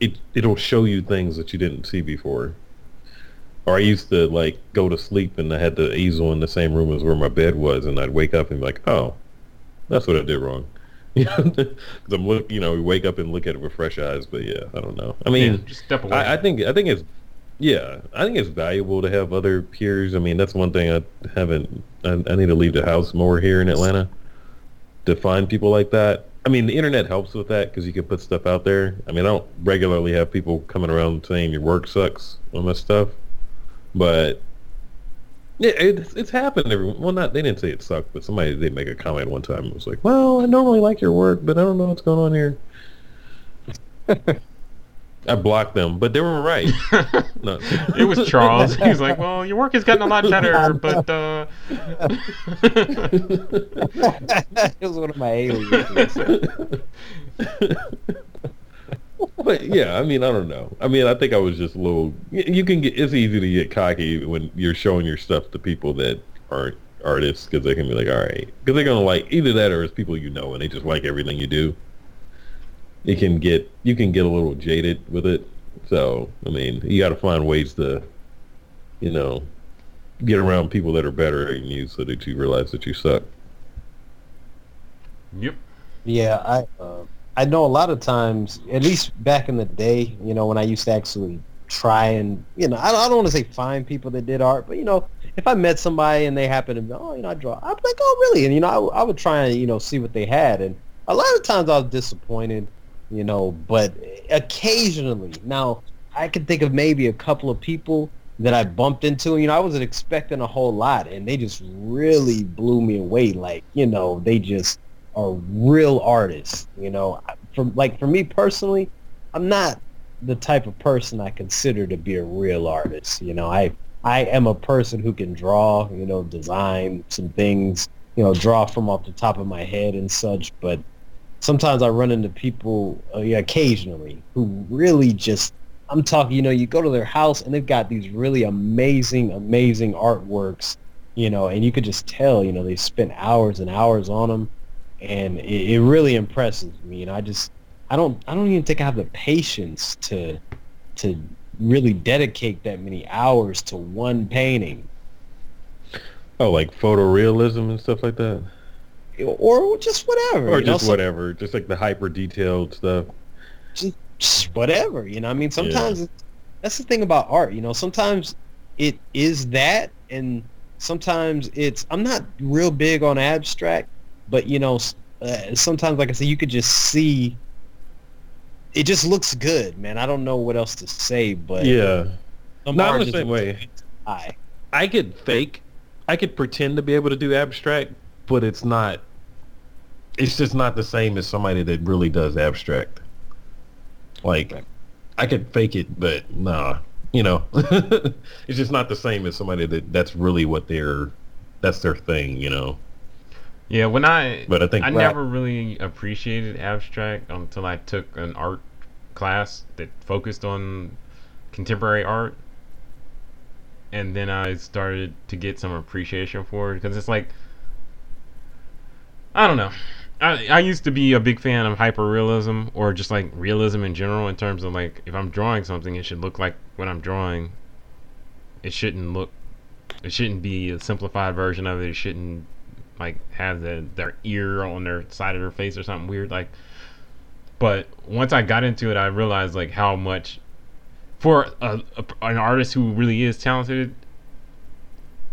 it, it'll show you things that you didn't see before. Or I used to like go to sleep and I had the easel in the same room as where my bed was, and I'd wake up and be like, oh, that's what I did wrong. You know, because I'm look, you know, we wake up and look at it with fresh eyes. But yeah, I don't know. I mean, yeah, just step away. I, I think I think it's yeah, I think it's valuable to have other peers. I mean, that's one thing I haven't. I, I need to leave the house more here in Atlanta to find people like that. I mean, the internet helps with that because you can put stuff out there. I mean, I don't regularly have people coming around saying your work sucks on my stuff, but yeah, it's it's happened. Every well, not they didn't say it sucked, but somebody did make a comment one time. It was like, "Well, I normally like your work, but I don't know what's going on here." I blocked them, but they were right. no. It was Charles. He's like, "Well, your work has gotten a lot better, but uh... it was one of my aliens." but yeah, I mean, I don't know. I mean, I think I was just a little. You can get. It's easy to get cocky when you're showing your stuff to people that aren't artists because they can be like, all right, because they're gonna like either that or it's people you know and they just like everything you do it can get you can get a little jaded with it. So I mean, you got to find ways to, you know, get around people that are better than you, so that you realize that you suck. Yep. Yeah, I uh, I know a lot of times, at least back in the day, you know, when I used to actually try and you know, I, I don't want to say find people that did art, but you know, if I met somebody and they happened to be, oh, you know, I draw, I'd be like, oh, really? And you know, I, I would try and you know see what they had, and a lot of times I was disappointed you know, but occasionally. Now, I can think of maybe a couple of people that I bumped into. You know, I wasn't expecting a whole lot, and they just really blew me away. Like, you know, they just are real artists. You know, from like for me personally, I'm not the type of person I consider to be a real artist. You know, I I am a person who can draw. You know, design some things. You know, draw from off the top of my head and such, but sometimes I run into people uh, yeah, occasionally who really just I'm talking, you know, you go to their house and they've got these really amazing, amazing artworks, you know, and you could just tell, you know, they spent hours and hours on them, and it, it really impresses me. And I just, I don't, I don't even think I have the patience to, to really dedicate that many hours to one painting. Oh, like photorealism and stuff like that or just whatever, or just know? whatever, just like the hyper detailed stuff. Just, just whatever, you know. I mean, sometimes yeah. that's the thing about art. You know, sometimes it is that, and sometimes it's. I'm not real big on abstract, but you know, uh, sometimes, like I said, you could just see. It just looks good, man. I don't know what else to say, but yeah, not the same way. I I could fake, I could pretend to be able to do abstract, but it's not it's just not the same as somebody that really does abstract. Like I could fake it, but nah, you know, it's just not the same as somebody that that's really what their that's their thing, you know. Yeah, when I but I think I never really appreciated abstract until I took an art class that focused on contemporary art, and then I started to get some appreciation for it because it's like I don't know. I, used to be a big fan of hyperrealism or just like realism in general in terms of like if I'm drawing something it should look like what I'm drawing. It shouldn't look it shouldn't be a simplified version of it. It shouldn't like have the their ear on their side of their face or something weird like but once I got into it I realized like how much for a, a, an artist who really is talented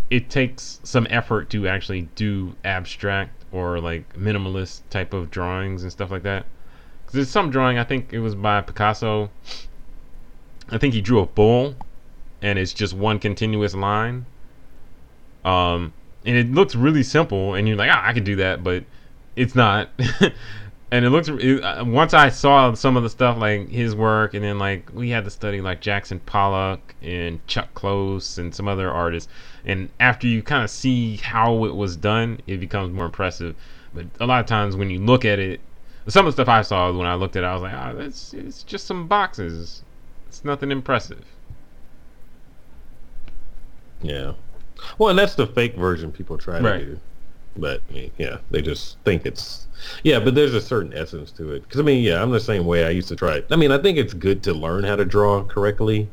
it takes some effort to actually do abstract or like minimalist type of drawings and stuff like that. Because there's some drawing, I think it was by Picasso. I think he drew a bull, and it's just one continuous line. Um, and it looks really simple, and you're like, ah, I could do that, but it's not. and it looks it, uh, once I saw some of the stuff like his work, and then like we had to study like Jackson Pollock and Chuck Close and some other artists and after you kind of see how it was done, it becomes more impressive. But a lot of times when you look at it, some of the stuff I saw when I looked at it, I was like, oh, that's it's just some boxes. It's nothing impressive. Yeah. Well, and that's the fake version people try right. to do. But yeah, they just think it's yeah, but there's a certain essence to it. Because I mean, yeah, I'm the same way. I used to try. it. I mean, I think it's good to learn how to draw correctly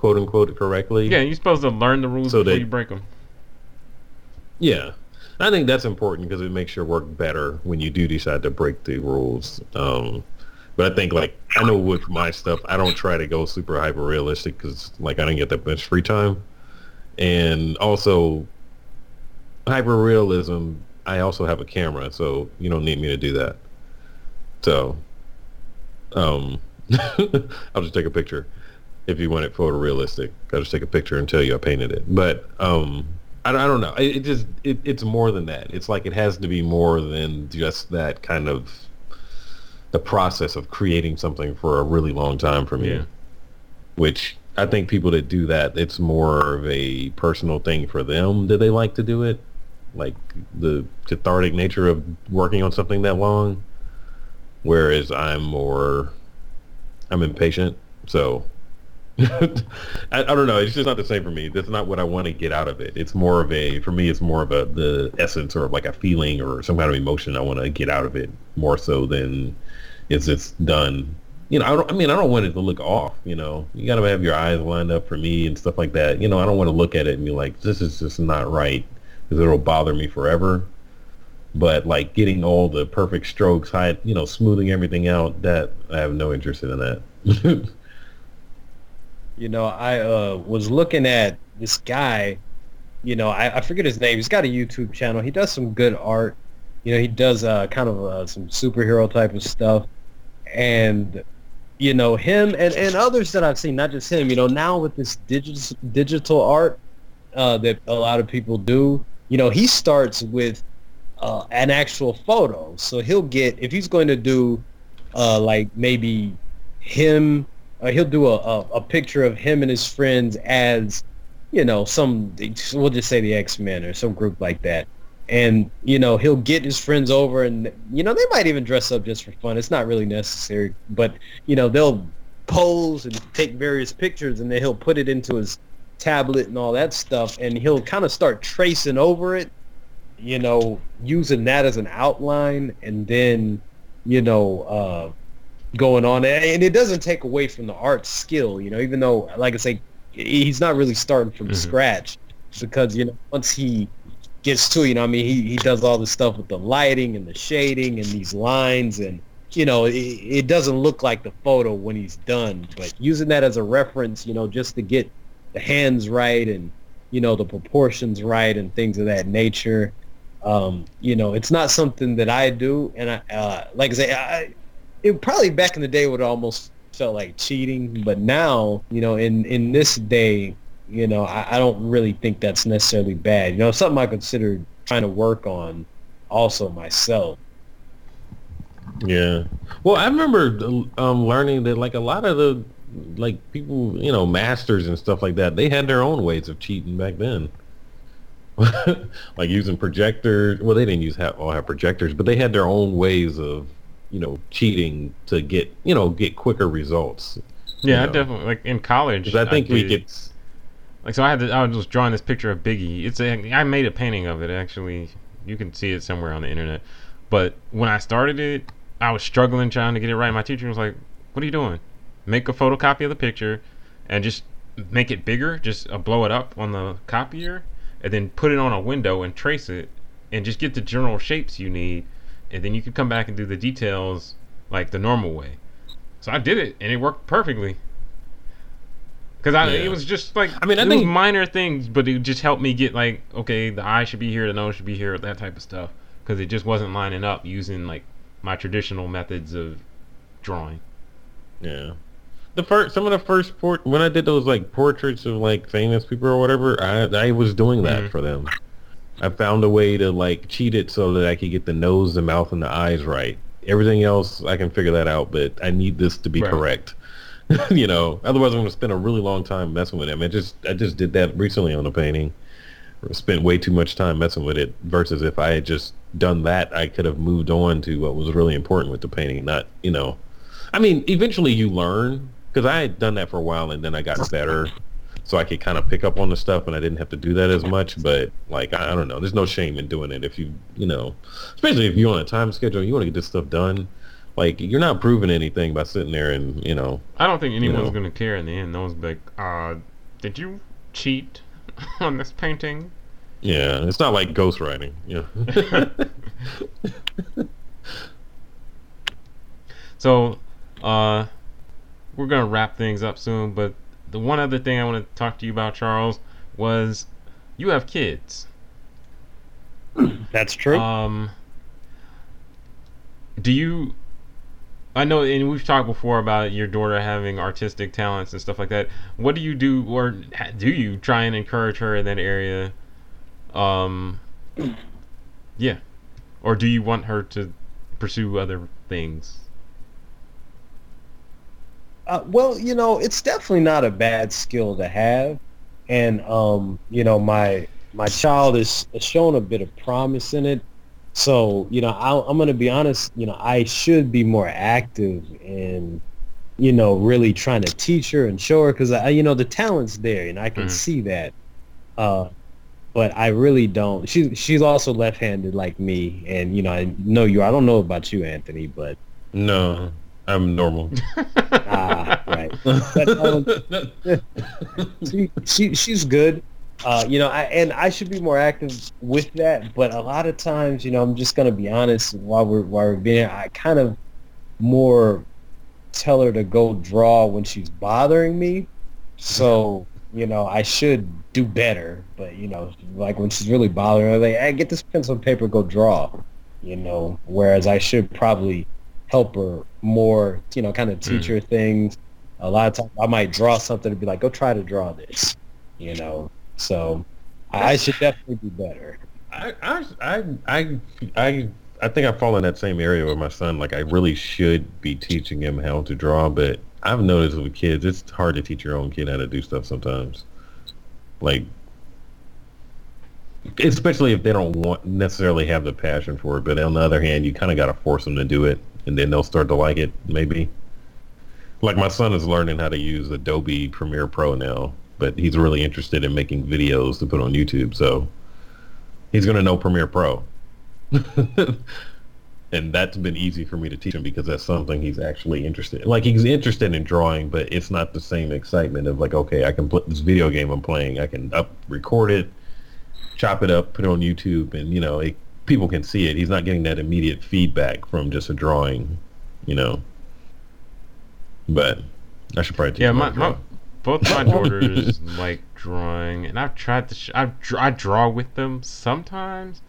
quote unquote correctly. Yeah, you're supposed to learn the rules so before that, you break them. Yeah, I think that's important because it makes your work better when you do decide to break the rules. Um, but I think like I know with my stuff, I don't try to go super hyper realistic because like I don't get that much free time, and also hyper realism. I also have a camera, so you don't need me to do that. So, um, I'll just take a picture if you want it photorealistic. I'll just take a picture and tell you I painted it. But um, I, I don't know. It, it just it, it's more than that. It's like it has to be more than just that kind of the process of creating something for a really long time for me. Yeah. Which I think people that do that, it's more of a personal thing for them. Do they like to do it? Like the cathartic nature of working on something that long. Whereas I'm more, I'm impatient. So I, I don't know. It's just not the same for me. That's not what I want to get out of it. It's more of a, for me, it's more of a, the essence or like a feeling or some kind of emotion I want to get out of it more so than is it's done. You know, I don't, I mean, I don't want it to look off, you know, you got to have your eyes lined up for me and stuff like that. You know, I don't want to look at it and be like, this is just not right because it'll bother me forever. But like getting all the perfect strokes, high, you know, smoothing everything out, that I have no interest in that. You know, I uh, was looking at this guy. You know, I, I forget his name. He's got a YouTube channel. He does some good art. You know, he does uh, kind of uh, some superhero type of stuff. And you know him and, and others that I've seen, not just him. You know, now with this digital digital art uh, that a lot of people do, you know, he starts with uh, an actual photo. So he'll get if he's going to do uh, like maybe him uh, he'll do a, a, a picture of him and his friends as you know some we'll just say the x-men or some group like that and you know he'll get his friends over and you know they might even dress up just for fun it's not really necessary but you know they'll pose and take various pictures and then he'll put it into his tablet and all that stuff and he'll kind of start tracing over it you know using that as an outline and then you know uh going on and it doesn't take away from the art skill you know even though like i say he's not really starting from Mhm. scratch because you know once he gets to you know i mean he, he does all this stuff with the lighting and the shading and these lines and you know it, it doesn't look like the photo when he's done but using that as a reference you know just to get the hands right and you know the proportions right and things of that nature um, you know it's not something that i do and i uh, like i say I, it probably back in the day would almost felt like cheating, but now, you know, in in this day, you know, I, I don't really think that's necessarily bad. You know, something I consider trying to work on also myself. Yeah. Well, I remember um, learning that like a lot of the like people, you know, masters and stuff like that, they had their own ways of cheating back then. like using projectors. Well, they didn't use have, all have projectors, but they had their own ways of, you know, cheating to get, you know, get quicker results. Yeah, I know. definitely like in college. I think we did- could. like so. I had to, I was just drawing this picture of Biggie. It's a I made a painting of it actually. You can see it somewhere on the internet. But when I started it, I was struggling trying to get it right. My teacher was like, "What are you doing? Make a photocopy of the picture, and just make it bigger. Just uh, blow it up on the copier, and then put it on a window and trace it, and just get the general shapes you need, and then you can come back and do the details like the normal way." So I did it, and it worked perfectly. Cause I, Yeah. it was just like I mean, I think- minor things, but it just helped me get like, okay, the eye should be here, the nose should be here, that type of stuff. Cause it just wasn't lining up using like my traditional methods of drawing. Yeah. The first, some of the first port when I did those like portraits of like famous people or whatever, I I was doing that Mhm. for them. I found a way to like cheat it so that I could get the nose, the mouth, and the eyes right. Everything else I can figure that out, but I need this to be Right. correct. you know, otherwise I'm going to spend a really long time messing with them. I just I just did that recently on a painting. Spent way too much time messing with it versus if I had just done that, I could have moved on to what was really important with the painting. Not you know, I mean, eventually you learn because I had done that for a while and then I got better, so I could kind of pick up on the stuff and I didn't have to do that as much. But like I, I don't know, there's no shame in doing it if you you know, especially if you're on a time schedule, you want to get this stuff done. Like you're not proving anything by sitting there and you know, I don't think anyone's know. gonna care in the end. No one's like, uh, did you cheat on this painting? yeah, it's not like ghostwriting. Yeah. So, uh, we're gonna wrap things up soon. But the one other thing I want to talk to you about, Charles, was you have kids. That's true. Um, do you I know, and we've talked before about your daughter having artistic talents and stuff like that. What do you do, or do you try and encourage her in that area? Um, yeah, or do you want her to pursue other things? Uh, well, you know, it's definitely not a bad skill to have, and um, you know, my my child is has shown a bit of promise in it. So, you know, I, I'm going to be honest. You know, I should be more active in, you know, really trying to teach her and show her because I, you know, the talent's there and I can Mhm. see that. Uh, but I really don't. She's she's also left-handed like me, and you know, I know you. I don't know about you, Anthony, but No, I'm normal. ah, right. But, um, she, she she's good. Uh, you know, I, and I should be more active with that. But a lot of times, you know, I'm just gonna be honest. While we're while we're being, I kind of more tell her to go draw when she's bothering me. So you know, I should do better. But you know, like when she's really bothering me, like, hey, get this pencil and paper, go draw. You know, whereas I should probably help her more. You know, kind of teach Mm. her things. A lot of times, I might draw something and be like, go try to draw this. You know, so I I should definitely be better. I, I, I, I, I, I think I fall in that same area with my son. Like, I really should be teaching him how to draw, but I've noticed with kids, it's hard to teach your own kid how to do stuff sometimes. Like, especially if they don't want necessarily have the passion for it. But on the other hand, you kind of got to force them to do it, and then they'll start to like it. Maybe. Like my son is learning how to use Adobe Premiere Pro now, but he's really interested in making videos to put on YouTube. So he's going to know Premiere Pro. and that's been easy for me to teach him because that's something he's actually interested in. Like he's interested in drawing, but it's not the same excitement of like, okay, I can put this video game I'm playing, I can up record it, chop it up, put it on YouTube, and you know, it, people can see it. He's not getting that immediate feedback from just a drawing, you know. But I should probably Yeah, my, my both my daughters like drawing, and I've tried to. Sh- I dr- I draw with them sometimes,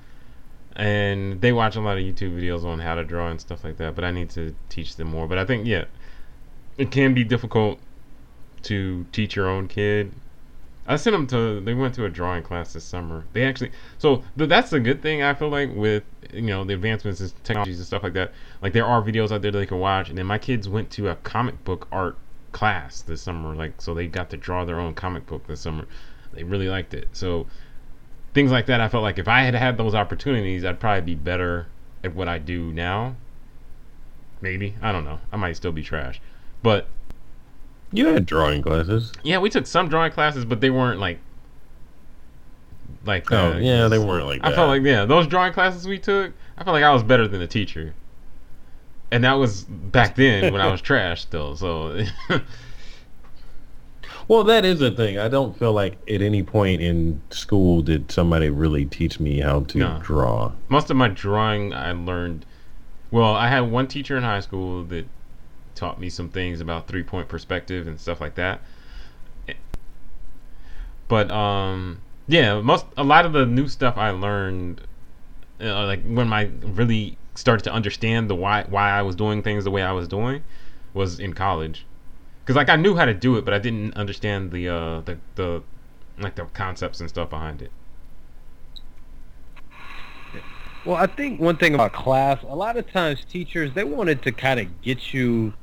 and they watch a lot of YouTube videos on how to draw and stuff like that. But I need to teach them more. But I think yeah, it can be difficult to teach your own kid. I sent them to. They went to a drawing class this summer. They actually. So th- that's the good thing I feel like with you know the advancements in technologies and stuff like that. Like there are videos out there that they can watch. And then my kids went to a comic book art class this summer. Like so they got to draw their own comic book this summer. They really liked it. So things like that. I felt like if I had had those opportunities, I'd probably be better at what I do now. Maybe I don't know. I might still be trash, but You had drawing classes. yeah, we took some drawing classes, but they weren't like like Oh, uh, yeah, they weren't like I that. felt like yeah, those drawing classes we took, I felt like I was better than the teacher. And that was back then when I was trash still. So Well, that is the thing. I don't feel like at any point in school did somebody really teach me how to No. draw. most of my drawing I learned well, I had one teacher in high school that taught me some things about three point perspective and stuff like that. But um yeah, most a lot of the new stuff I learned uh, like when I really started to understand the why why I was doing things the way I was doing was in college. Cuz like I knew how to do it, but I didn't understand the uh the the like the concepts and stuff behind it. Well, I think one thing about class, a lot of times teachers they wanted to kind of get you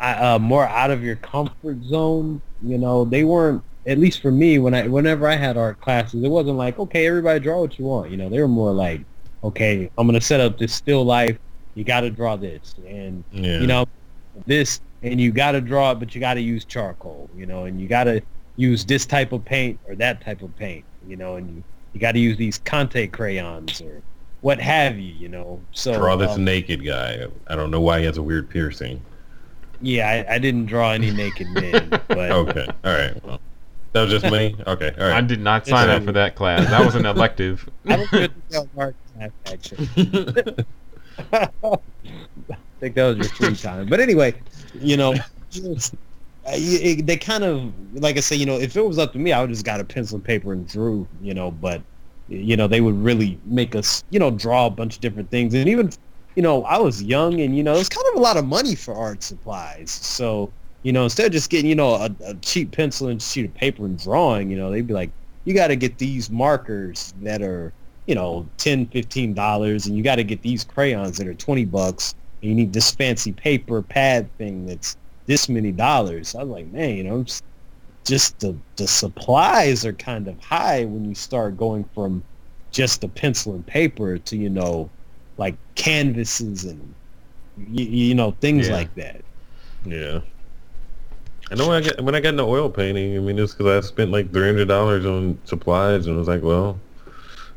uh, more out of your comfort zone. You know, they weren't. At least for me, when I whenever I had art classes, it wasn't like okay, everybody draw what you want. You know, they were more like, okay, I'm gonna set up this still life. You got to draw this, and Yeah. you know this, and you got to draw it, but you got to use charcoal. You know, and you got to use this type of paint or that type of paint. You know, and you you got to use these Conte crayons or what have you, you know. So draw this um, naked guy. I don't know why he has a weird piercing. Yeah, I, I didn't draw any naked men, but Okay. All right. Well, that was just me. Okay. All I right. did not sign up a- for that class. That was an elective. I don't think that was art class actually. I think that was your free time. But anyway, you know, it's- uh, it- they kind of like I say, you know, if it was up to me, I would just got a pencil and paper and drew, you know. But you know, they would really make us, you know, draw a bunch of different things, and even you know, I was young and, you know, it's kind of a lot of money for art supplies. So, you know, instead of just getting, you know, a, a cheap pencil and sheet of paper and drawing, you know, they'd be like, you got to get these markers that are, you know, 10 $15 and you got to get these crayons that are 20 bucks and you need this fancy paper pad thing that's this many dollars. I was like, man, you know, just, just the, the supplies are kind of high when you start going from just the pencil and paper to, you know, like canvases and you, you know things Yeah. like that. Yeah. I know when I got when I got into oil painting. I mean, it's because I spent like three hundred dollars on supplies, and I was like, well,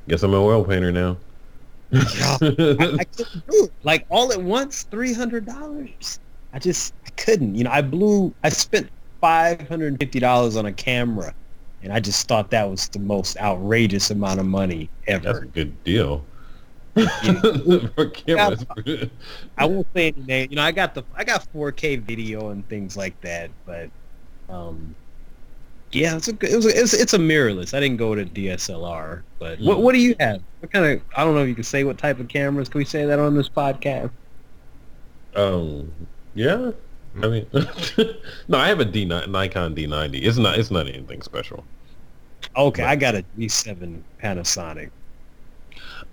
guess I'm an oil painter now. I, I couldn't do it like all at once. Three hundred dollars. I just I couldn't. You know, I blew. I spent five hundred and fifty dollars on a camera, and I just thought that was the most outrageous amount of money ever. That's a good deal. Cameras. I won't say any name. You know, I got the I got 4K video and things like that, but um, yeah, it's a it was a, it's, it's a mirrorless. I didn't go to DSLR, but what Mm. what do you have? What kind of I don't know if you can say what type of cameras. Can we say that on this podcast? Um, yeah. I mean, no, I have a D Nikon D90. It's not. It's not anything special. Okay, Right. I got a G7 Panasonic.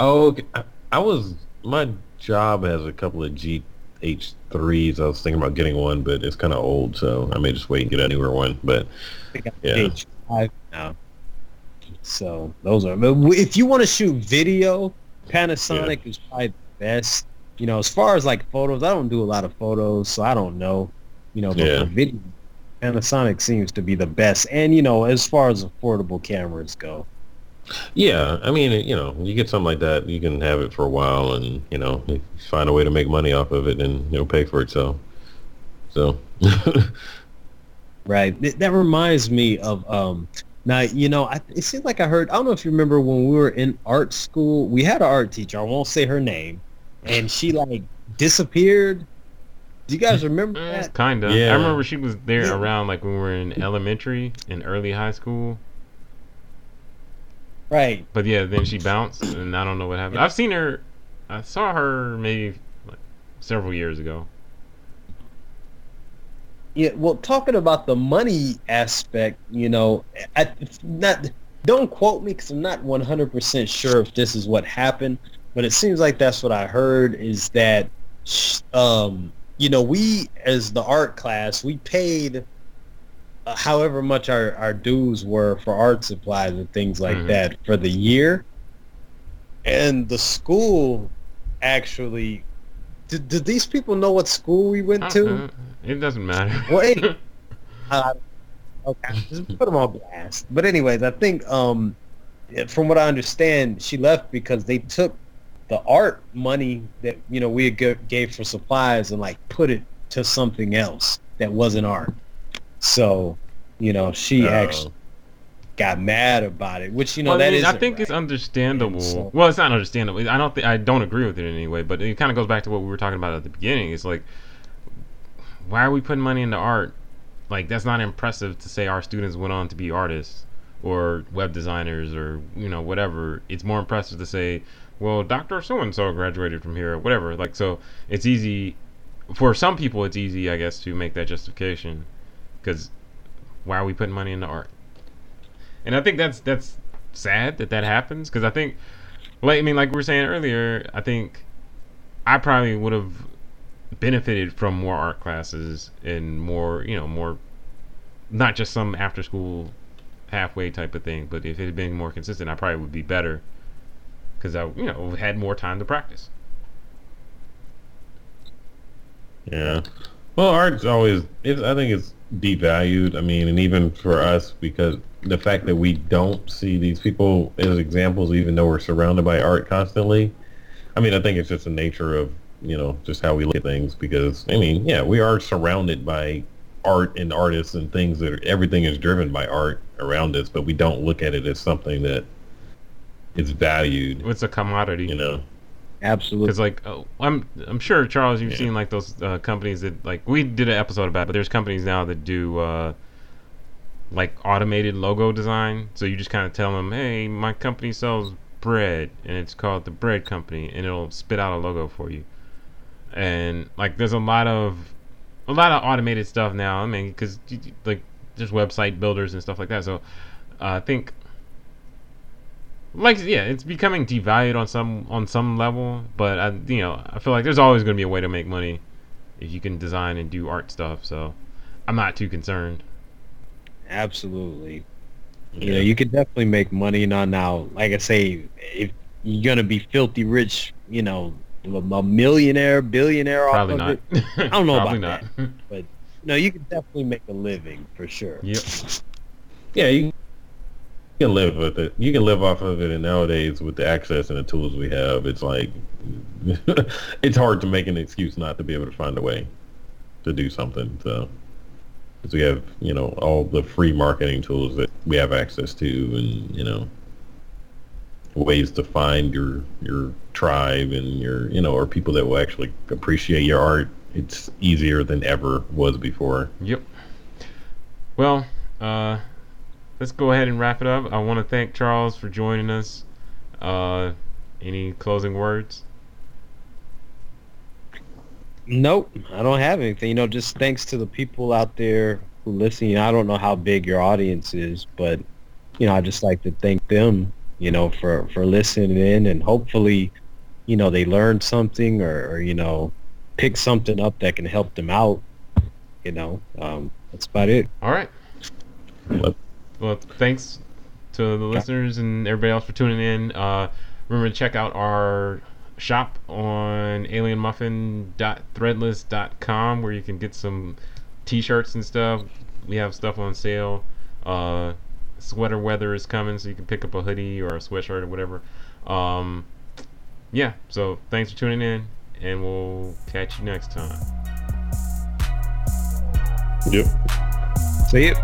Oh, okay. I, I was. My job has a couple of GH3s. I was thinking about getting one, but it's kind of old, so I may just wait and get a newer one. But Yeah. H5 now. So those are. If you want to shoot video, Panasonic is probably the best. You know, as far as like photos, I don't do a lot of photos, so I don't know. You know, but Yeah. for video, Panasonic seems to be the best. And you know, as far as affordable cameras go, yeah, I mean, you know, you get something like that, you can have it for a while, and you know, you find a way to make money off of it, and you know, pay for it. So, so right? That reminds me of um. Now you know, I, it seems like I heard. I don't know if you remember when we were in art school. We had an art teacher. I won't say her name, and she like disappeared. Do you guys remember Mm, that? Kinda. Yeah. I remember she was there around like when we were in elementary and early high school. Right. But yeah, then she bounced, and I don't know what happened. I've seen her. I saw her maybe like several years ago. Yeah. Well, talking about the money aspect, you know, I, not. Don't quote me because I'm not 100% sure if this is what happened, but it seems like that's what I heard. Is that, um, you know, we as the art class, we paid however much our, our dues were for art supplies and things like Mhm. that for the year. And the school actually, did, did these people know what school we went to? Uh, It doesn't matter. Wait. Uh, okay, just put them on blast. But anyways, I think um, from what I understand, she left because they took the art money that you know we gave for supplies and like put it to something else that wasn't art. So, you know, she Oh. actually got mad about it, which you know well, that I, mean, is. I think it's understandable. So- Well, it's not understandable. I don't think I don't agree with it in any way, but it kind of goes back to what we were talking about at the beginning. It's like, why are we putting money into art? Like that's not impressive to say our students went on to be artists or web designers or you know whatever. It's more impressive to say, well, Doctor So and So graduated from here or whatever. Like so, it's easy for some people. It's easy, I guess, to make that justification because why are we putting money into art? And I think that's that's sad that that happens because I think, like I mean, like we were saying earlier, I think I probably would have benefited from more art classes and more, you know, more, not just some after school halfway type of thing, but if it had been more consistent, I probably would be better because I, you know, had more time to practice. Yeah. Well, art's always. I think it's devalued. I mean, and even for us, because the fact that we don't see these people as examples, even though we're surrounded by art constantly. I mean, I think it's just the nature of you know just how we look at things. Because I mean, yeah, we are surrounded by art and artists and things that are, everything is driven by art around us, but we don't look at it as something that is valued. It's a commodity. You know. Absolutely. Because like oh, I'm I'm sure Charles, you've Yeah. seen like those uh, companies that like we did an episode about, it, but there's companies now that do uh, like automated logo design. So you just kind of tell them, hey, my company sells bread, and it's called the Bread Company, and it'll spit out a logo for you. and like there's a lot of a lot of automated stuff now. I mean, because like just website builders and stuff like that. So uh, I think like yeah, it's becoming devalued on some on some level, but I, you know I feel like there's always going to be a way to make money if you can design and do art stuff. So I'm not too concerned. Absolutely. Yeah. You know, you could definitely make money. Not now, like I say, if you're gonna be filthy rich, you know, a millionaire, billionaire Probably off not. it. I don't know Probably about not. that, but no, you can definitely make a living for sure. Yep. Yeah, you can live with it. You can live off of it, and nowadays with the access and the tools we have, it's like it's hard to make an excuse not to be able to find a way to do something. So, because we have you know all the free marketing tools that we have access to, and you know ways to find your your tribe and your you know or people that will actually appreciate your art. It's easier than ever was before. Yep. Well, uh, let's go ahead and wrap it up. I want to thank Charles for joining us. Uh, any closing words? Nope, I don't have anything. You know, just thanks to the people out there who listen. I don't know how big your audience is, but you know, I just like to thank them. You know, for for listening in, and hopefully, you know, they learned something or, or you know, pick something up that can help them out. You know, um, that's about it. All right. Well, thanks to the listeners and everybody else for tuning in. Uh, remember to check out our shop on alienmuffin.threadless.com where you can get some t-shirts and stuff. We have stuff on sale. Uh, sweater weather is coming, so you can pick up a hoodie or a sweatshirt or whatever. Um, yeah, so thanks for tuning in, and we'll catch you next time. Yep. See you.